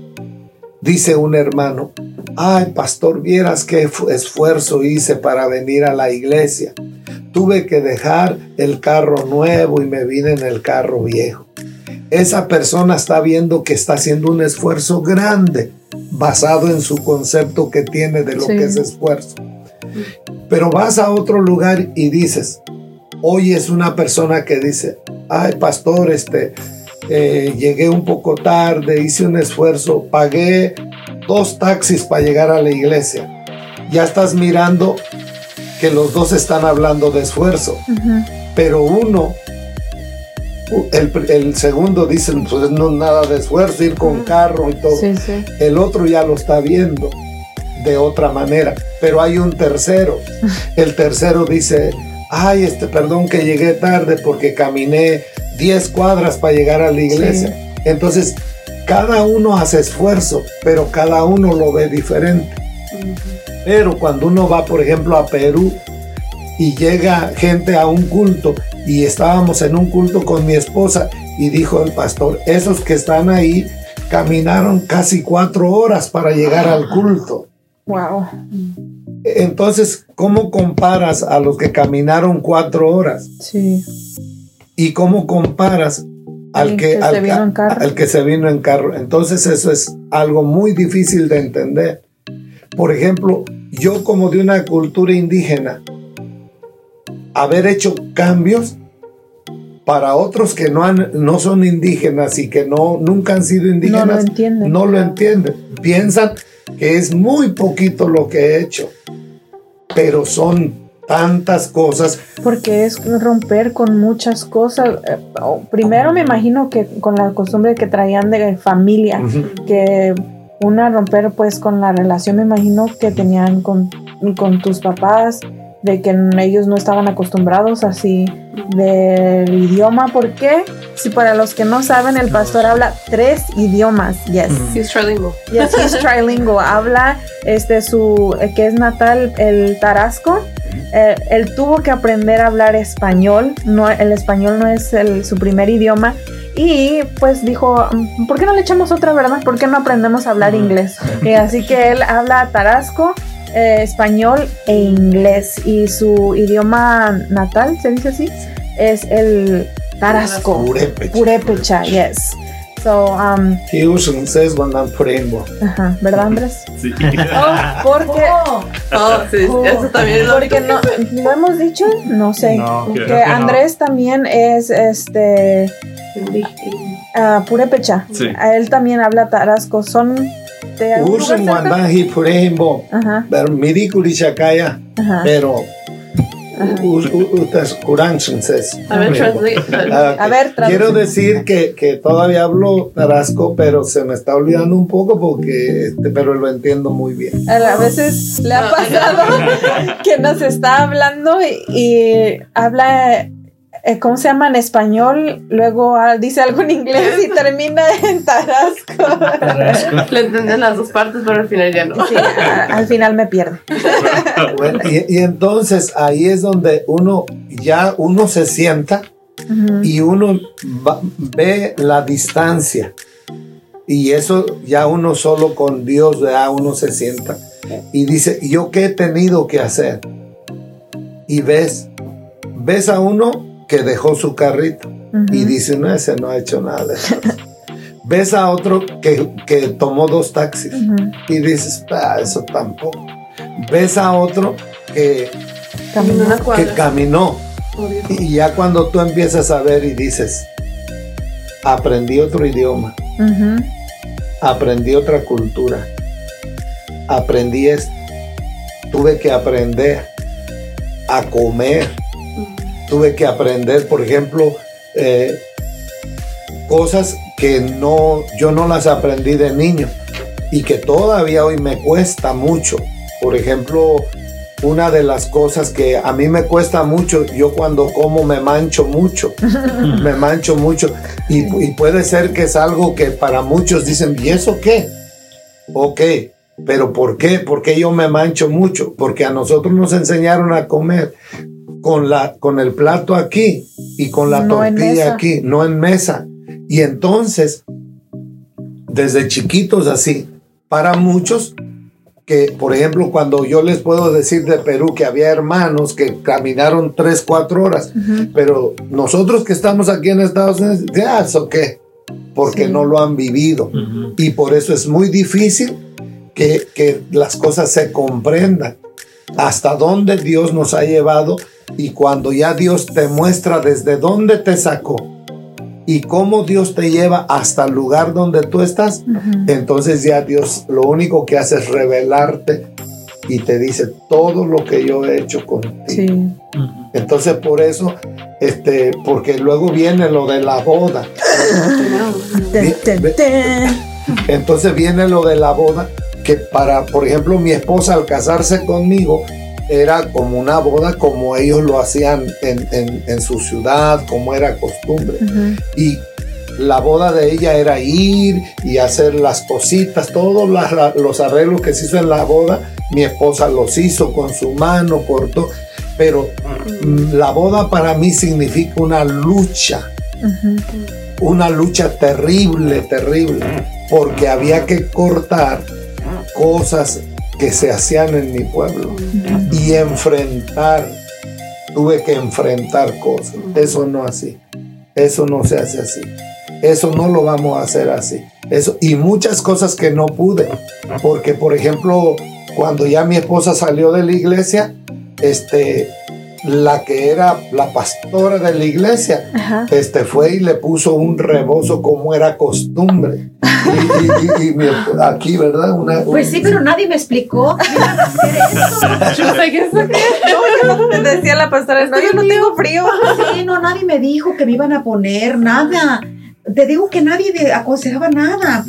dice un hermano, ay, pastor, vieras qué fu- esfuerzo hice para venir a la iglesia. Tuve que dejar el carro nuevo y me vine en el carro viejo. Esa persona está viendo que está haciendo un esfuerzo grande basado en su concepto que tiene de lo Sí. que es esfuerzo. Pero vas a otro lugar y dices, hoy es una persona que dice, ay pastor, este, eh, llegué un poco tarde, hice un esfuerzo, pagué dos taxis para llegar a la iglesia. Ya estás mirando que los dos están hablando de esfuerzo, pero uno, el, el segundo dice, pues no nada de esfuerzo, ir con carro y todo. Sí, sí. El otro ya lo está viendo de otra manera, pero hay un tercero. El tercero dice, ay, este, perdón que llegué tarde porque caminé 10 cuadras para llegar a la iglesia. Entonces, cada uno hace esfuerzo, pero cada uno lo ve diferente. Pero cuando uno va, por ejemplo, a Perú y llega gente a un culto y estábamos en un culto con mi esposa y dijo el pastor, esos que están ahí caminaron casi cuatro horas para llegar al culto. Wow. Entonces, ¿cómo comparas a los que caminaron cuatro horas? Sí. ¿Y cómo comparas al que, que al, se vino en carro. al que se vino en carro? Entonces, eso es algo muy difícil de entender. Por ejemplo, yo como de una cultura indígena, haber hecho cambios para otros que no, han, no son indígenas y que no, nunca han sido indígenas, No lo entienden. no lo entienden. Piensan que es muy poquito lo que he hecho, pero son tantas cosas. Porque es romper con muchas cosas. Eh, oh, Primero me imagino que con la costumbre que traían de familia, que una romper pues con la relación me imagino que tenían con, con tus papás, de que ellos no estaban acostumbrados así del idioma. ¿Por qué? Si para los que no saben, el pastor habla tres idiomas. Yes. He's trilingual. Yes, he's trilingual. Habla este su eh, que es natal el tarasco. Eh, él tuvo que aprender a hablar español. No, el español no es el- su primer idioma. Y pues dijo, "Mm, ¿por qué no le echamos otra, verdad? ¿Por qué no aprendemos a hablar inglés? Y así que él habla tarasco, eh, español e inglés. Y su idioma natal, ¿se dice así? Es el tarasco. Purépecha. Purépecha, yes. So, um, I'm praying. ajá, ¿verdad, Andrés? Sí. Oh, porque, Oh, sí, eso también es lo porque no, ¿lo hemos dicho? No sé. No, que no. Andrés también es este ah, purépecha. Sí. A él también habla tarasco. Son Usan cerca? cuando he praying. Ajá, Pero mirikuri chakaya. ajá. Pero utas. A ver. Ah, A ver, traduce. Quiero decir que, que todavía hablo tarasco, pero se me está olvidando un poco porque, este, pero lo entiendo muy bien. A veces le ha pasado que nos está hablando y, y habla, ¿cómo se llama en español? Luego ah, dice algo en inglés y termina en tarasco. Tarasco. Le entienden las dos partes, pero al final ya no. Sí, a- al final me pierde. Bueno, y, y entonces ahí es donde uno ya uno se sienta Ujú. y uno va- ve la distancia. Y eso ya uno solo con Dios, ya uno se sienta y dice, ¿yo qué he tenido que hacer? Y ves, ves a uno que dejó su carrito. Y dice, no, ese no ha hecho nada ves a otro que, que tomó dos taxis. Y dices, ah, eso tampoco. Ves a otro que, una que caminó. Y ya cuando tú empiezas a ver y dices, aprendí otro idioma, aprendí otra cultura, aprendí esto, tuve que aprender a comer, tuve que aprender, por ejemplo, eh, cosas que no, yo no las aprendí de niño y que todavía hoy me cuesta mucho. Por ejemplo, una de las cosas que a mí me cuesta mucho, yo cuando como me mancho mucho, me mancho mucho y, y puede ser que es algo que para muchos dicen, ¿y eso qué? Ok, pero ¿por qué? Porque yo me mancho mucho, porque a nosotros nos enseñaron a comer con, la, con el plato aquí y con la No tortilla aquí, no en mesa. Y entonces, desde chiquitos así, para muchos, que por ejemplo, cuando yo les puedo decir de Perú que había hermanos que caminaron tres, cuatro horas, pero nosotros que estamos aquí en Estados Unidos, ya, ¿eso qué? Porque Sí. no lo han vivido. Y por eso es muy difícil que, que las cosas se comprendan. Hasta dónde Dios nos ha llevado y cuando ya Dios te muestra desde dónde te sacó y cómo Dios te lleva hasta el lugar donde tú estás, entonces ya Dios lo único que hace es revelarte y te dice todo lo que yo he hecho contigo. Sí. Entonces por eso, este, porque luego viene lo de la boda. Entonces viene lo de la boda, que para, por ejemplo, mi esposa al casarse conmigo, era como una boda como ellos lo hacían en, en- en su ciudad, como era costumbre. Y la boda de ella era ir y hacer las cositas, todos las- los arreglos que se hizo en la boda, mi esposa los hizo con su mano, cortó. Pero la boda para mí significa una lucha una lucha terrible, terrible, porque había que cortar cosas que se hacían en mi pueblo y enfrentar, tuve que enfrentar cosas. Eso no así, eso no se hace así, eso no lo vamos a hacer así. Eso, y muchas cosas que no pude, porque por ejemplo, cuando ya mi esposa salió de la iglesia, este, la que era la pastora de la iglesia, Ajá. este fue y le puso un rebozo como era costumbre. Y, y- y- y mi- aquí, ¿verdad? Una, Pues sí, pero nadie me explicó. Te decía la pastora, no, yo no tengo frío. Sí, no, nadie me dijo que me iban a poner nada. Te digo que nadie me aconsejaba nada.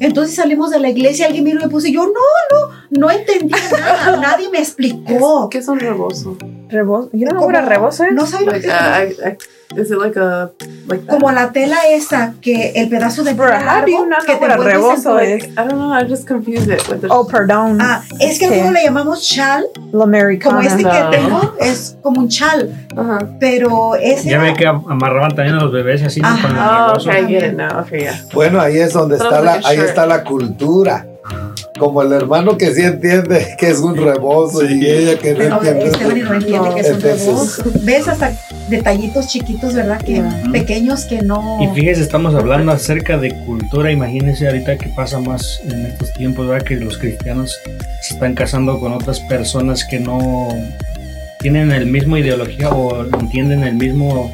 Entonces salimos de la iglesia, alguien vino y me puso, y yo no, no, no entendía nada, nadie me explicó. ¿Qué es un rebozo? Rebozo. Yo no Como- era rebozo, ¿eh? No sabía lo que is it like a like como la tela esa, que el pedazo de Bro, tela how do you largo not que know te en rebozo is? I don't know. I just confused it with the. Oh, perdón. Ah, es que algunos le llamamos chal, Lo como este No. que tengo es como un chal, Uh-huh. pero ese Ya ve que am- amarraban también a los bebés así ¿no? con el Ajá. Oh, okay, I get it now. Okay, yeah. Bueno, ahí es donde está la, ahí está la cultura. Como el hermano que sí entiende que es un rebozo y ella que no Pero entiende. Esteban y no entiende que es un rebozo. Ves hasta detallitos chiquitos, ¿verdad? Que pequeños que no. Y fíjese, estamos hablando acerca de cultura. Imagínense ahorita que pasa más en estos tiempos, ¿verdad? Que los cristianos se están casando con otras personas que no tienen el mismo ideología o entienden el mismo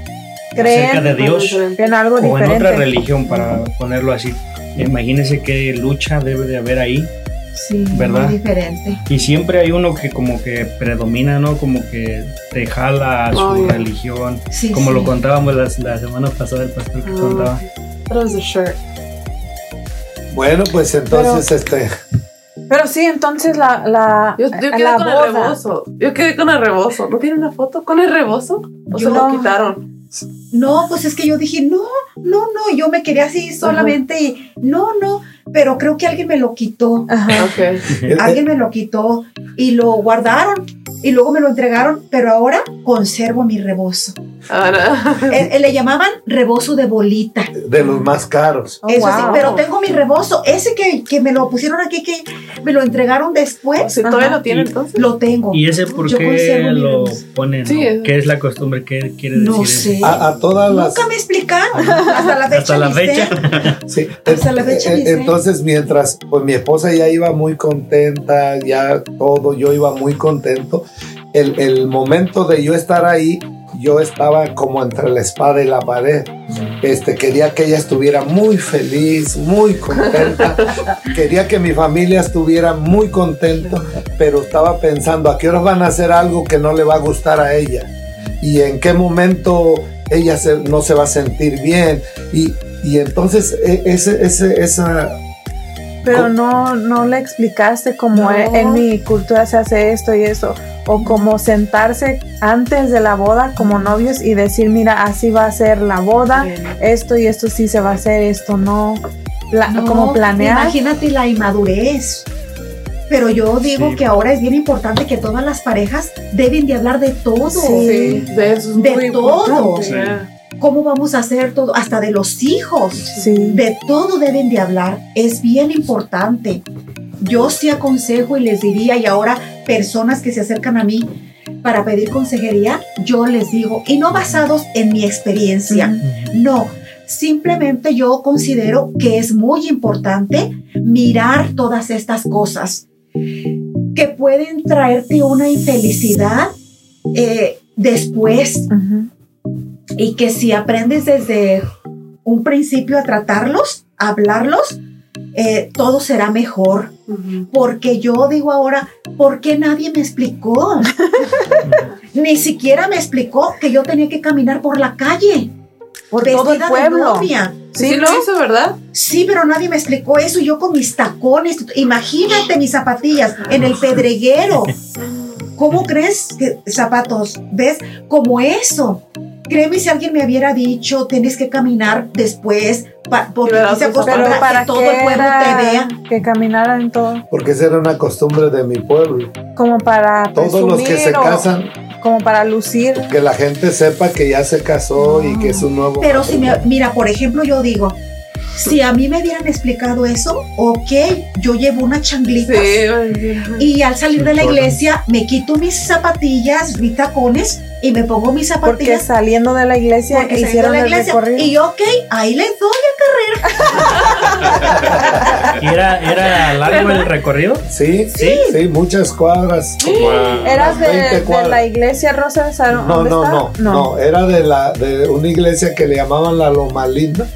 acerca de Creen Dios en algo o en otra religión, para ponerlo así. Imagínense qué lucha debe de haber ahí. Sí, ¿verdad? muy diferente. Y siempre hay uno que como que predomina, ¿no? Como que te jala a su Oh, religión. Sí, Como sí. lo contábamos la, la semana pasada el pastor que Oh, contaba. That was a shirt. Bueno, pues entonces este Pero sí, entonces la, la, Yo, yo quedé la con boda. el rebozo. Yo quedé con el rebozo. ¿No tiene una foto con el rebozo? ¿O Yo se lo quitaron? No, pues es que yo dije, no, no, no, yo me quería así solamente y no, no, pero creo que alguien me lo quitó. Ajá. Okay. Alguien me lo quitó y lo guardaron y luego me lo entregaron, pero ahora conservo mi rebozo. Ah, no. Eh, eh, le llamaban rebozo de bolita. de los más caros. Oh, Eso sí, wow. pero tengo mi rebozo. Ese que, que me lo pusieron aquí, que me lo entregaron después, Si todavía lo tiene entonces. lo tengo. ¿Y ese por qué lo ponen? Sí, no? ¿Qué es la costumbre? ¿Qué quiere decir No sé. A, a todas las Nunca me explicaron. Hasta la fecha. Hasta la fecha. Sí, Hasta la fecha eh, entonces mientras pues mi esposa ya iba muy contenta, ya todo, yo iba muy contento. El, el momento de yo estar ahí, yo estaba como entre la espada y la pared. Este, quería que ella estuviera muy feliz, muy contenta. quería que mi familia estuviera muy contento, pero estaba pensando a qué horas van a hacer algo que no le va a gustar a ella y en qué momento ella se- no se va a sentir bien. Y, y entonces e- ese, ese, esa... Pero no, no le explicaste cómo No. en mi cultura se hace esto y eso. O como sentarse antes de la boda como novios y decir, mira, así va a ser la boda, esto y esto sí se va a hacer, esto no. Pla- No, como planear. Imagínate la inmadurez. Pero yo digo Sí. que ahora es bien importante que todas las parejas deben de hablar de todo. Sí. De eso es De muy todo. importante, Sí. yeah. ¿Cómo vamos a hacer todo? Hasta de los hijos. Sí. De todo deben de hablar. Es bien importante. Yo sí aconsejo y les diría, y ahora personas que se acercan a mí para pedir consejería, yo les digo, y no basados en mi experiencia, no, simplemente yo considero que es muy importante mirar todas estas cosas que pueden traerte una infelicidad eh, después Ujú. Y que si aprendes desde un principio a tratarlos, a hablarlos, eh, todo será mejor. Porque yo digo ahora, ¿por qué nadie me explicó? Ni siquiera me explicó que yo tenía que caminar por la calle. Por todo el pueblo. Sí, Sí, lo ¿no? hizo, ¿verdad? Sí, pero nadie me explicó eso. Yo con mis tacones, imagínate mis zapatillas en el pedreguero. ¿Cómo crees que zapatos? ¿Ves? Como eso. Créeme si alguien me hubiera dicho, tienes que caminar después, pa- porque Pero se acostumbra Pero para que todo el pueblo te vea. que caminaran en todo, Porque esa era una costumbre de mi pueblo. como para Todos los que se presumir casan, como para lucir. que la gente sepa que ya se casó y que es un nuevo. Pero si me, mira, por ejemplo, yo digo, si a mí me hubieran explicado eso, ok, yo llevo una changlita Sí. y al salir de la iglesia me quito mis zapatillas, mis tacones y me pongo mis Porque zapatillas. saliendo de la iglesia porque de hicieron la el recorrido. Y yo, ok, ahí les doy ¿Y era, era largo el recorrido? Sí, sí, sí, muchas cuadras. a ¿Eras de, 20 de cuadras. la iglesia Rosa de Sarón? No, ¿Dónde no, no, no, era de la de una iglesia que le llamaban la Loma Linda.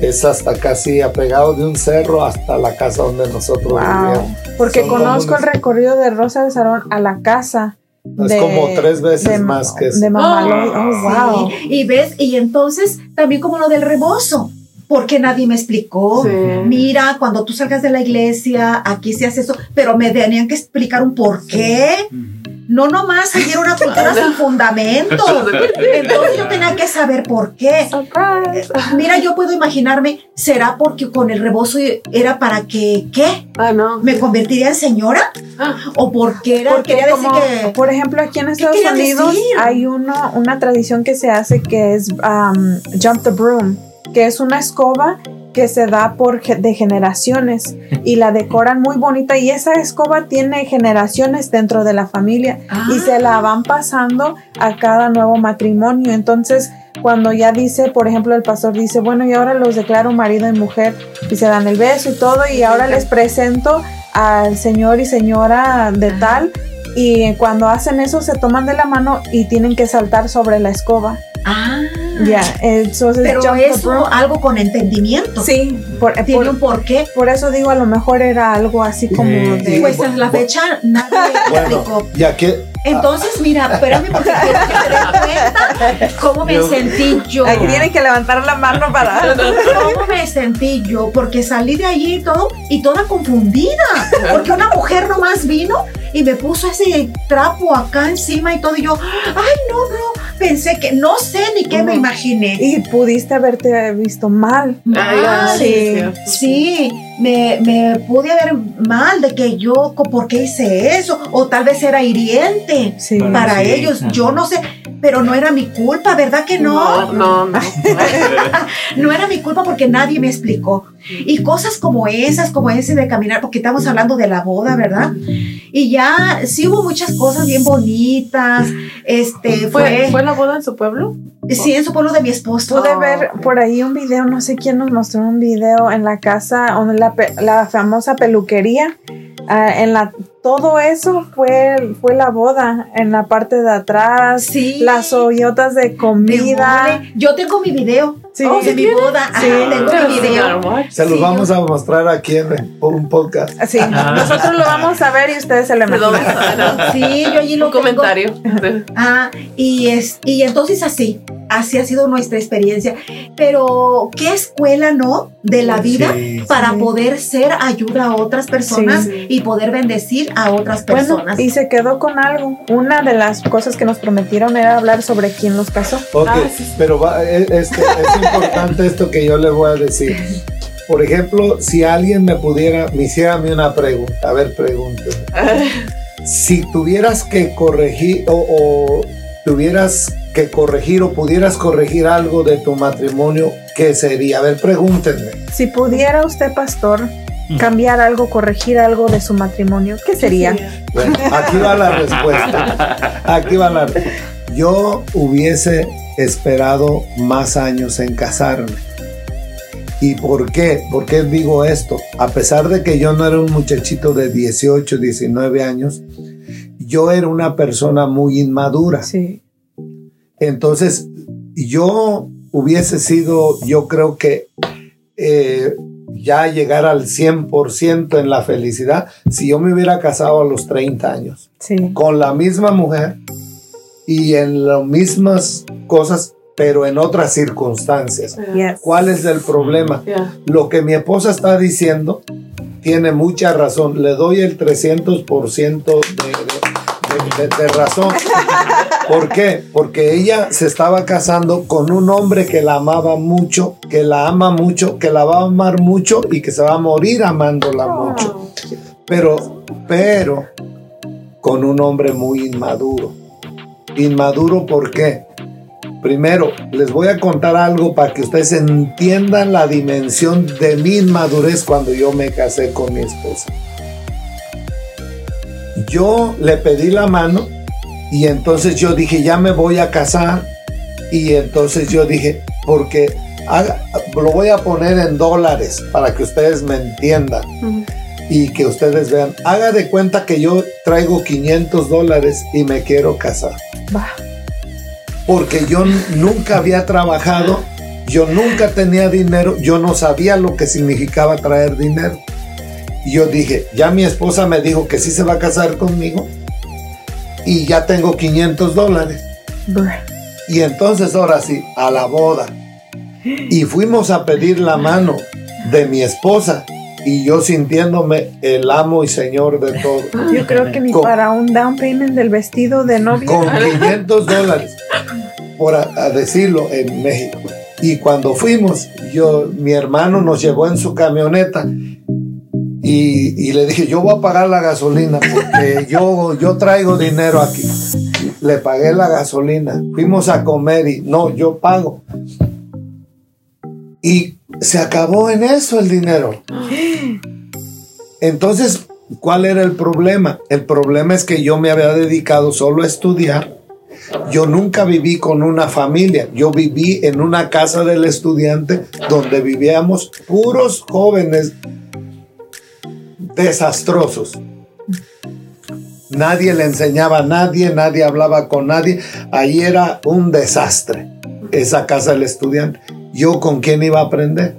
Es hasta casi apegado de un cerro hasta la casa donde nosotros Wow. vivíamos. Porque Son conozco el recorrido de Rosa de Sarón a la casa. Es de- como tres veces de- más que eso. De. Oh, wow. Sí, Y ves, y entonces también como lo del rebozo, porque nadie me explicó. Sí. Mira, cuando tú salgas de la iglesia, aquí se hace eso, pero me tenían que explicar un por qué. No nomás ayer una cultura sin fundamento. Entonces yo tenía que saber por qué. Surprise. Mira, yo puedo imaginarme, ¿será porque con el rebozo era para que, qué? Ah, no. ¿Me convertiría en señora? Ah. ¿O porque era, Porque quería decir como, que... por ejemplo, aquí en Estados Unidos decir? hay uno, una tradición que se hace que es um, Jump the Broom, que es una escoba que se da por ge- de generaciones y la decoran muy bonita y esa escoba tiene generaciones dentro de la familia y se la van pasando a cada nuevo matrimonio. Entonces, cuando ya dice, por ejemplo, el pastor dice, bueno, y ahora los declaro marido y mujer y se dan el beso y todo y ahora les presento al señor y señora de tal y cuando hacen eso se toman de la mano y tienen que saltar sobre la escoba. Ah, Ya, entonces pero eso algo con entendimiento. Sí, por, Tiene por- un porqué. por eso digo, a lo mejor era algo así como Sí. de... Pues hasta la fecha nadie Bueno, explicó. ya que Entonces, mira, espérame porque quiero que te des cuenta cómo me Yo- sentí yo. Aquí tienen que levantar la mano para... ¿Cómo me sentí yo? Porque salí de allí y todo, y toda confundida. Porque una mujer nomás vino y me puso ese trapo acá encima y todo. Y yo, ay, no, no. Pensé que, no sé ni qué me imaginé. Y pudiste haberte visto mal. Ah, Mal. sí, sí. me, me pude ver mal de que yo, co- ¿por qué hice eso? O tal vez era hiriente Sí. Para- ellos. ajá. Yo no sé, pero no era mi culpa, ¿verdad que no? No, no, no. No era mi culpa porque nadie me explicó. Y cosas como esas, como ese de caminar, porque estamos hablando de la boda, ¿verdad? Y ya sí hubo muchas cosas bien bonitas. Este ¿Fue, fue, ¿Fue la boda en su pueblo? sí en su pueblo de mi esposo. Pude ver por ahí un video, no sé quién nos mostró un video en la casa, donde la, la famosa peluquería. ah, en la todo eso fue, fue la boda, en la parte de atrás, Sí. las ollotas de comida. Yo tengo mi video Sí. oh, de mi boda. Ajá, Sí. tengo mi video. Se los Sí, vamos a mostrar aquí en un podcast. Sí, nosotros lo vamos a ver y ustedes se lo Perdón, imaginan. Sí, yo allí lo un tengo. comentario. Ah, y es y entonces así, así ha sido nuestra experiencia. Pero qué escuela, ¿no? De la vida Sí. para Sí. poder ser ayuda a otras personas Sí. y poder bendecir a otras Bueno, personas. y se quedó con algo. Una de las cosas que nos prometieron era hablar sobre quién los casó. Ok, Ah, pero va- e- este, es importante esto que yo le voy a decir. Por ejemplo, si alguien me pudiera, me hiciera a mí una pregunta, a ver, pregúnteme. Si tuvieras que corregir o, o tuvieras que corregir o pudieras corregir algo de tu matrimonio, ¿qué sería? A ver, pregúntenme. Si pudiera usted, pastor, cambiar algo, corregir algo de su matrimonio, ¿qué sería? Bueno, aquí va la respuesta. Aquí va la Yo hubiese esperado más años en casarme. ¿Y por qué? ¿Por qué digo esto? A pesar de que yo no era un muchachito de 18, 19 años, yo era una persona muy inmadura. Sí. Entonces, yo hubiese sido, yo creo que eh, ya llegar al 100% en la felicidad si yo me hubiera casado a los 30 años Sí. con la misma mujer y en las mismas cosas, pero en otras circunstancias. ¿Cuál es el problema? Lo que mi esposa está diciendo tiene mucha razón. Le doy el 300% de, de, de- de razón. ¿Por qué? Porque ella se estaba casando con un hombre que la amaba mucho, que la ama mucho, que la va a amar mucho y que se va a morir amándola mucho. Pero, pero, con un hombre muy inmaduro. Inmaduro, ¿por qué? Primero, les voy a contar algo para que ustedes entiendan la dimensión de mi inmadurez cuando yo me casé con mi esposa. Yo le pedí la mano y entonces yo dije, ya me voy a casar. Y entonces yo dije, porque haga- lo voy a poner en dólares para que ustedes me entiendan y que ustedes vean. Haga de cuenta que yo traigo 500 dólares y me quiero casar. Porque yo nunca había trabajado, yo nunca tenía dinero, yo no sabía lo que significaba traer dinero. Y yo dije, ya mi esposa me dijo que sí se va a casar conmigo y ya tengo 500 dólares. Y entonces ahora sí, a la boda. Y fuimos a pedir la mano de mi esposa y yo sintiéndome el amo y señor de todo. Yo creo que ni Con- para un down payment del vestido de novia. con 500 dólares, por a, a decirlo, en México. Y cuando fuimos, yo, mi hermano nos llevó en su camioneta y, y le dije, yo voy a pagar la gasolina porque yo, yo traigo dinero aquí. Le pagué la gasolina. Fuimos a comer y no, yo pago. Y se acabó en eso el dinero. Entonces, ¿cuál era el problema? El problema es que yo me había dedicado solo a estudiar. Yo nunca viví con una familia. Yo viví en una casa del estudiante donde vivíamos puros jóvenes desastrosos. Nadie le enseñaba a nadie, nadie hablaba con nadie. Ahí era un desastre, esa casa del estudiante. Yo con quién iba a aprender.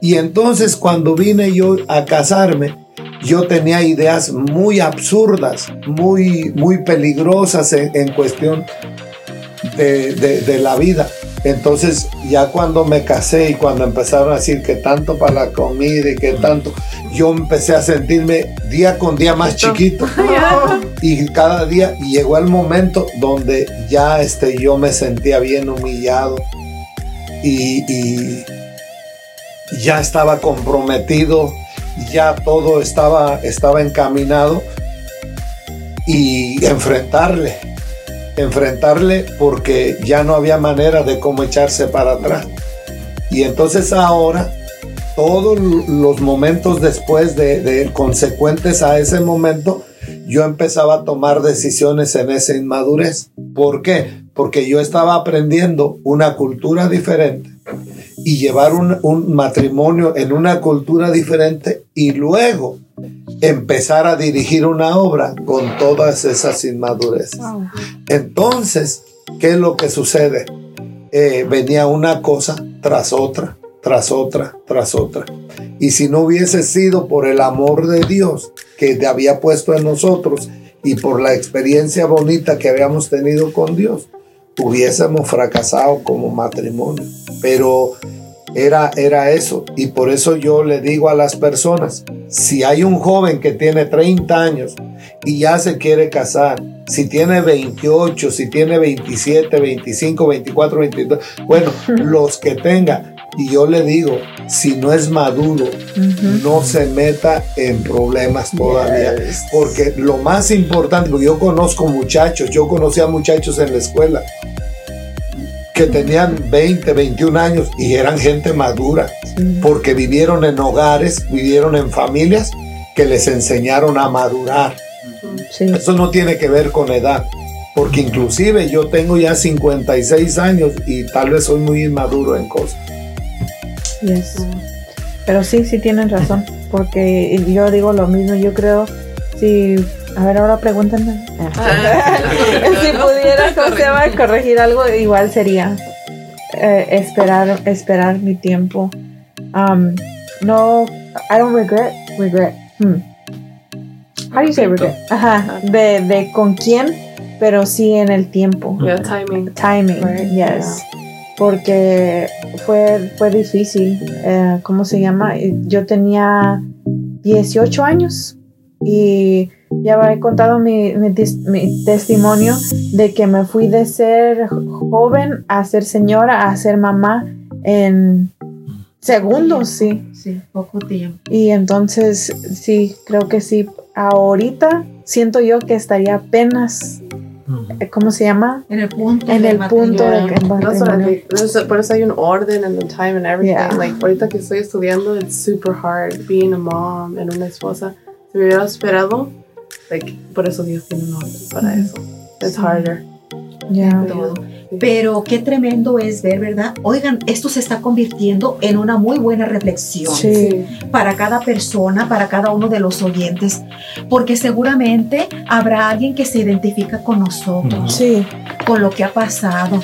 Y entonces cuando vine yo a casarme, yo tenía ideas muy absurdas, muy, muy peligrosas en, en cuestión de, de- de la vida. Entonces ya cuando me casé y cuando empezaron a decir que tanto para la comida y que tanto, yo empecé a sentirme día con día más chiquito. Y cada día y llegó el momento donde ya este, yo me sentía bien humillado y, ya estaba comprometido, ya todo estaba, estaba encaminado y enfrentarle, enfrentarle porque ya no había manera de cómo echarse para atrás. Y entonces ahora, todos los momentos después de, de consecuentes a ese momento, yo empezaba a tomar decisiones en esa inmadurez. ¿Por qué? Porque yo estaba aprendiendo una cultura diferente y llevar un, un matrimonio en una cultura diferente y luego empezar a dirigir una obra con todas esas inmadureces. Entonces, ¿qué es lo que sucede? Eh, venía una cosa tras otra, tras otra, tras otra. Y si no hubiese sido por el amor de Dios que te había puesto en nosotros y por la experiencia bonita que habíamos tenido con Dios, hubiésemos fracasado como matrimonio. Pero era, era eso. Y por eso yo le digo a las personas, si hay un joven que tiene 30 años y ya se quiere casar, si tiene 28, si tiene 27, 25, 24, 22, bueno, los que tenga. Y yo le digo, si no es maduro, no se meta en problemas todavía. Porque lo más importante, porque yo conozco muchachos, yo conocía muchachos en la escuela que tenían 20, 21 años y eran gente madura, porque vivieron en hogares, vivieron en familias que les enseñaron a madurar. Sí. Eso no tiene que ver con edad, porque inclusive yo tengo ya 56 años y tal vez soy muy inmaduro en cosas. Yes. Pero sí, sí tienen razón, porque yo digo lo mismo, yo creo, si, a ver, ahora pregúntenme. Ah, si pudiera, ¿cómo se llama? corregir algo, igual sería eh, esperar, esperar mi tiempo. Um, no, I don't regret, regret. Hmm. How do you say regret? Ajá, de, de con quién, pero sí en el tiempo. Yeah, timing. Timing, Right, yes. Porque fue, fue difícil. Eh, ¿Cómo se llama? Yo tenía 18 años y ya he contado mi, mi mi testimonio de que me fui de ser joven a ser señora, a ser mamá en segundos, sí. Sí, poco tiempo. Y entonces, sí, creo que sí. Ahorita siento yo que estaría apenas, eh, ¿cómo se llama? En el punto. En el punto de que- por eso hay un orden and the time and everything. Yeah. Like, ahorita que estoy estudiando, it's super hard being a mom and una esposa. Si me hubiera esperado, like, por eso Dios tiene un orden para eso. It's harder. Ya. todo. Pero qué tremendo es ver, ¿verdad? Oigan, esto se está convirtiendo en una muy buena reflexión Sí. para cada persona, para cada uno de los oyentes, porque seguramente habrá alguien que se identifica con nosotros, Sí, con lo que ha pasado.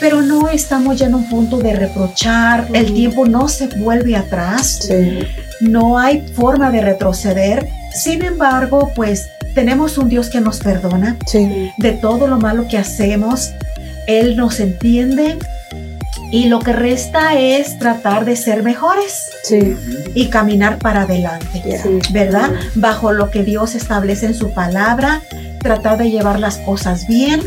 Pero no estamos ya en un punto de reprochar, el tiempo no se vuelve atrás, sí. no hay forma de retroceder. Sin embargo, pues tenemos un Dios que nos perdona, Sí, de todo lo malo que hacemos. Él nos entiende y lo que resta es tratar de ser mejores sí. y caminar para adelante. Sí. ¿verdad? Bajo lo que Dios establece en su palabra, tratar de llevar las cosas bien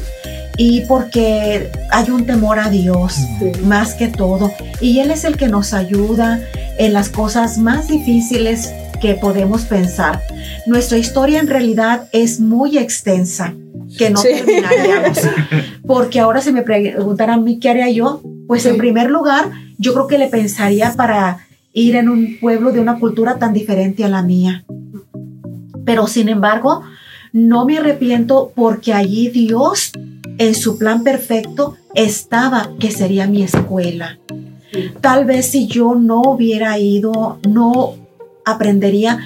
y porque hay un temor a Dios Sí. más que todo y Él es el que nos ayuda en las cosas más difíciles que podemos pensar. Nuestra historia en realidad es muy extensa, que no Sí. terminaríamos. Porque ahora se me preguntará a mí qué haría yo, pues en primer lugar, yo creo que le pensaría para ir en un pueblo de una cultura tan diferente a la mía. Pero sin embargo, no me arrepiento porque allí Dios, en su plan perfecto, estaba que sería mi escuela. Tal vez si yo no hubiera ido, no aprendería.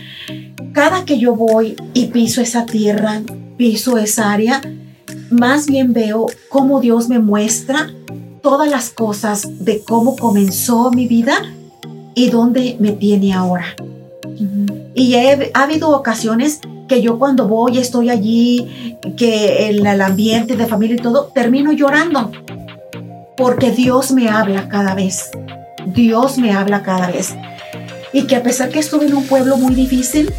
Cada que yo voy y piso esa tierra, piso esa área, más bien veo cómo Dios me muestra todas las cosas de cómo comenzó mi vida y dónde me tiene ahora. Y he- ha habido ocasiones que yo cuando voy, estoy allí, que en el ambiente de familia y todo, termino llorando. Porque Dios me habla cada vez. Dios me habla cada vez. Y que a pesar que estuve en un pueblo muy difícil,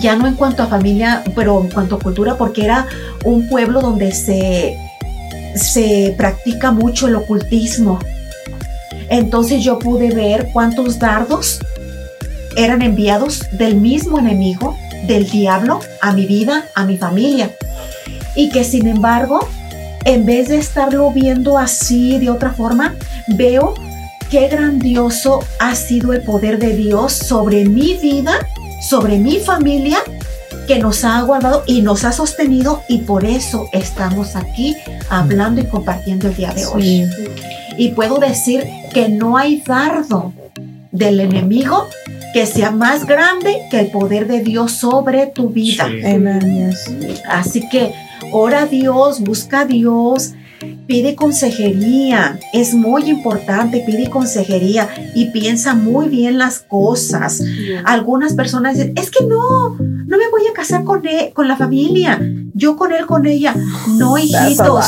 ya no en cuanto a familia, pero en cuanto a cultura, porque era un pueblo donde se, se practica mucho el ocultismo. Entonces yo pude ver cuántos dardos eran enviados del mismo enemigo, del diablo, a mi vida, a mi familia. Y que sin embargo, en vez de estarlo viendo así de otra forma, veo qué grandioso ha sido el poder de Dios sobre mi vida, sobre mi familia, que nos ha guardado y nos ha sostenido y por eso estamos aquí hablando y compartiendo el día de hoy. Sí. Y puedo decir que no hay dardo del enemigo que sea más grande que el poder de Dios sobre tu vida. Sí. Así que ora a Dios, busca a Dios, pide consejería. Es muy importante, pide consejería y piensa muy bien las cosas. Algunas personas dicen, es que no, no me voy a casar con, él, con la familia, yo con él, con ella. No, hijitos,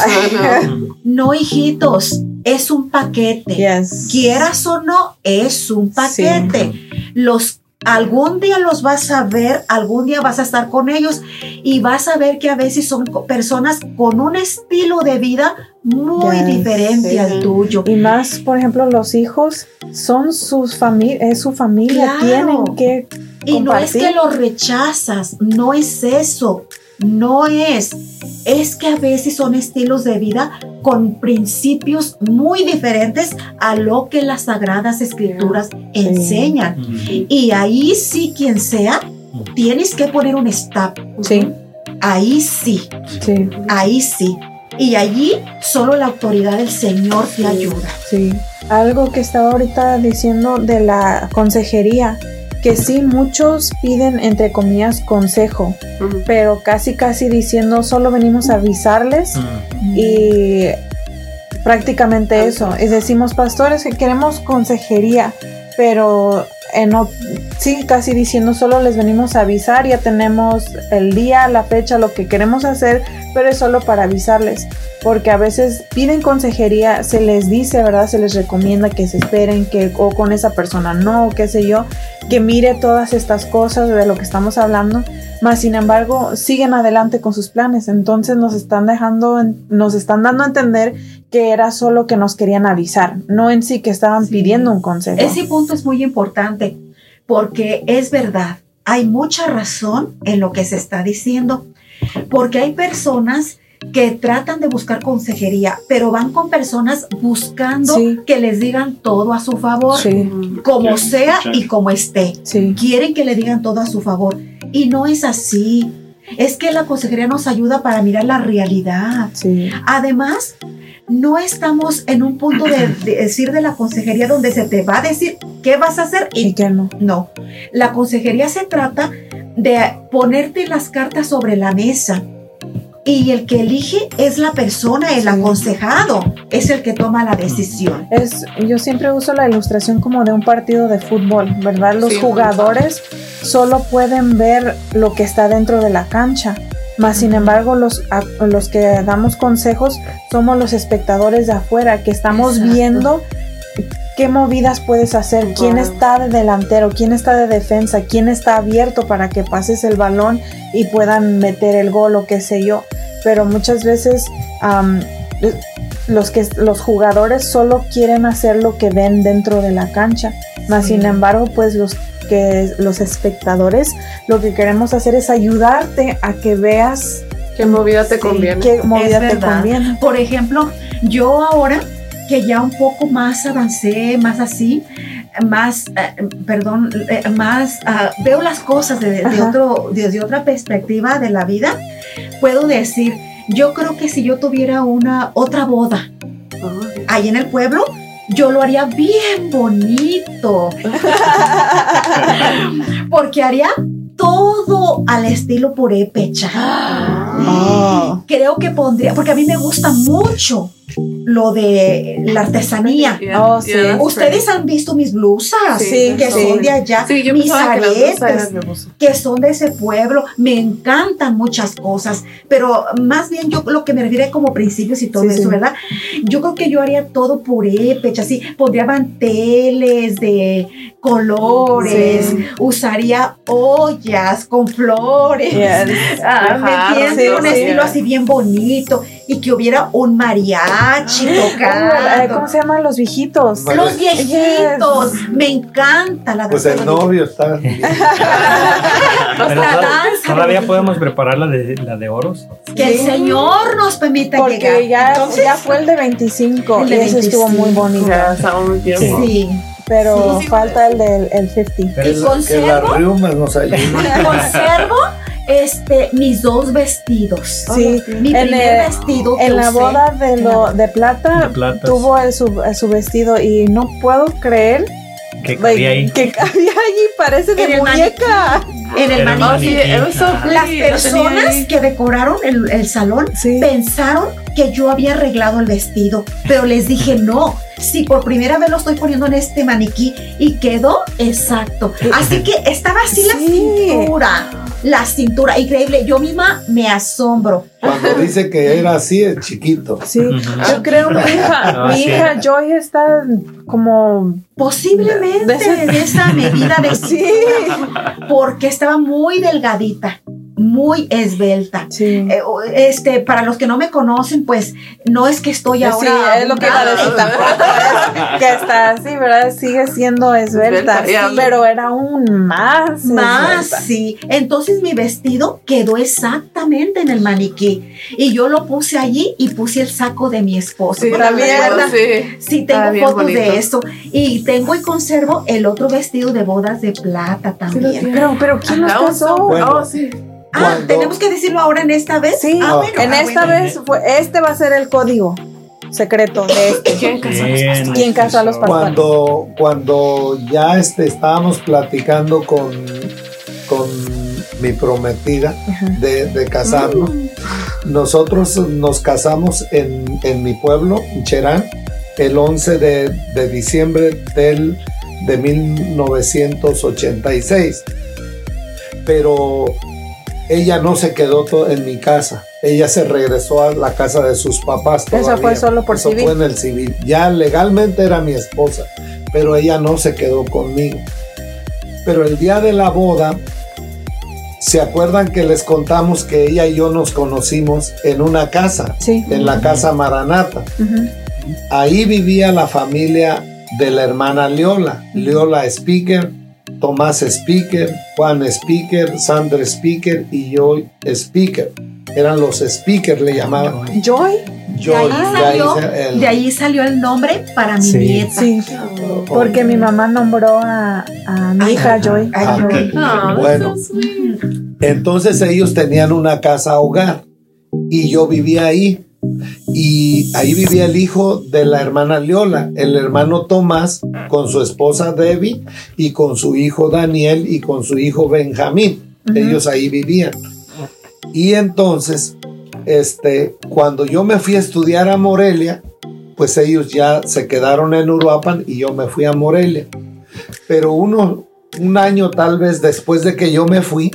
no, hijitos, es un paquete. Yes. Quieras o no, es un paquete. Los algún día los vas a ver, algún día vas a estar con ellos y vas a ver que a veces son personas con un estilo de vida muy Yes, diferente sí. al tuyo. Y más, por ejemplo, los hijos son sus familias, es su familia, Claro. tienen que Y no es compartir. que los rechazas, no es eso, no es. Es que a veces son estilos de vida con principios muy diferentes a lo que las sagradas escrituras enseñan. Y ahí sí, quien sea, tienes que poner un stop. Sí, Ahí sí, sí, ahí sí. Y allí solo la autoridad del Señor te ayuda. sí. Algo que estaba ahorita diciendo de la consejería, que sí, muchos piden, entre comillas, consejo, pero casi, casi diciendo, solo venimos a avisarles y prácticamente eso. Y decimos, pastores, que queremos consejería, pero en, o- sí, casi diciendo, solo les venimos a avisar, ya tenemos el día, la fecha, lo que queremos hacer, pero es solo para avisarles. Porque a veces piden consejería, se les dice, ¿verdad? Se les recomienda que se esperen, que o con esa persona no, o qué sé yo, que mire todas estas cosas de lo que estamos hablando, más sin embargo siguen adelante con sus planes. Entonces nos están dejando, nos están dando a entender que era solo que nos querían avisar, no en sí que estaban Sí. pidiendo un consejo. Ese punto es muy importante porque es verdad, hay mucha razón en lo que se está diciendo, porque hay personas que tratan de buscar consejería, pero van con personas buscando Sí. que les digan todo a su favor, Sí, como sea y como esté. sí, Quieren que le digan todo a su favor y no es así. Es que la consejería nos ayuda para mirar la realidad. sí, Además, no estamos en un punto de, de decir de la consejería donde se te va a decir qué vas a hacer y y que no. no. La consejería se trata de ponerte las cartas sobre la mesa. Y el que elige es la persona, el aconsejado, es el que toma la decisión. Es, yo siempre uso la ilustración como de un partido de fútbol, ¿verdad? Los Sí. jugadores solo pueden ver lo que está dentro de la cancha, más sin embargo los, a- los que damos consejos somos los espectadores de afuera, que estamos Exacto. viendo qué movidas puedes hacer, quién Wow. está de delantero, quién está de defensa, quién está abierto para que pases el balón y puedan meter el gol o qué sé yo. Pero muchas veces am, los que los jugadores solo quieren hacer lo que ven dentro de la cancha. Más Sí. sin embargo, pues los que los espectadores lo que queremos hacer es ayudarte a que veas ¿Qué movida te Sí. conviene? qué movida te verdad. conviene. Por ejemplo, yo ahora que ya un poco más avancé, más así, más, eh, perdón, eh, más ah, veo las cosas de- de otro, desde otra perspectiva de la vida, puedo decir, yo creo que si yo tuviera una otra boda Ah, ahí en el pueblo, yo lo haría bien bonito. Porque haría todo al estilo purépecha. Oh. Creo que pondría, porque a mí me gusta mucho lo de la artesanía. Yeah, Oh, sí. yeah, Ustedes han visto mis blusas, Sí, que sí. son de allá, Sí, yo mis que aretes, buzo. que son de ese pueblo. Me encantan muchas cosas, pero más bien yo lo que me refiero como principios y todo Sí, eso, sí. ¿verdad? Yo creo que yo haría todo purépecha, así, pondría manteles de colores, Sí. usaría ollas con flores. Yes. Ah, ¿me un sí. estilo así bien bonito y que hubiera un mariachi tocando. ¿Cómo se llaman los viejitos? Bueno, Los viejitos, me encanta la Pues el novio está. Pero La to- danza. todavía podemos preparar la de, la de oros. Que el Sí. Señor nos permita Porque llegar. ya, Entonces, ya fue el de 25 El y de ese estuvo muy 25. bonito. Ya, estaba muy tiempo. Sí, Pero Sí. falta el del el 50. Pero Y es- Que las conservo, riumas nos ayuden. conservo este, mis dos vestidos. Sí, Mi en, primer el- vestido que en la usé. boda de, lo, de plata, De plata. tuvo el- su, su vestido y no puedo creer que like, cabía ahí. que cabía allí, parece de En el muñeca. En el maniquí. Las personas que decoraron el, el salón Sí. pensaron que yo había arreglado el vestido, pero les dije no. Si por primera vez lo estoy poniendo en este maniquí y quedó exacto. Así que estaba así la Sí. cintura. La cintura, increíble. Yo misma me asombro. Cuando dice que era así, es chiquito. Sí, yo creo mi hija, Ah, mi sí. hija Joy está como Posiblemente De esa medida de Sí. porque estaba muy delgadita, muy esbelta. sí. Eh, Este, para los que no me conocen, pues no es que estoy ahora. sí, es lo que iba a decir tampoco. es que está así, ¿verdad? Sigue siendo esbelta, sí, pero era aún más. Más, esbelta. sí. Entonces mi vestido quedó exactamente en el maniquí. Y yo lo puse allí y puse el saco de mi esposo. Sí, también, sí. Sí, tengo fotos bonito. de eso. Y tengo y conservo el otro vestido de bodas de plata también. Pero, pero ¿quién nos casó? Bueno. Oh, sí. Ah, tenemos que decirlo ahora en esta vez. Sí, Ah, bueno, en ah, esta bueno. vez fue, este va a ser el código secreto de este. ¿Quién casó a los a los pastores? Cuando, cuando ya este, estábamos platicando con, con mi prometida de, de casarnos, nosotros nos casamos en, en mi pueblo, en Cherán, el 11 de, de diciembre del, de 1986. Pero ella no se quedó en mi casa. Ella se regresó a la casa de sus papás. Eso fue todavía. solo por Eso civil. fue en el civil. Ya legalmente era mi esposa, pero ella no se quedó conmigo. Pero el día de la boda, ¿se acuerdan que les contamos que ella y yo nos conocimos en una casa? Sí. En la casa Maranata. Ahí vivía la familia de la hermana Leola. Leola Speaker, Tomás Speaker, Juan Speaker, Sandra Speaker y yo Speaker. Eran los Speaker, le llamaban. Joy. De ahí, Joy, salió, de ahí el- de ahí salió el nombre para mi Sí. nieta. Sí. Porque mi mamá nombró a, a mi hija Joy. Ah, Joy. Oh, Bueno. so. Entonces ellos tenían una casa hogar y yo vivía ahí. Y ahí vivía el hijo de la hermana Leola, el hermano Tomás, con su esposa Debbie y con su hijo Daniel y con su hijo Benjamín. Ellos ahí vivían. Y entonces, este, cuando yo me fui a estudiar a Morelia, pues ellos ya se quedaron en Uruapan y yo me fui a Morelia. Pero uno, un año tal vez después de que yo me fui,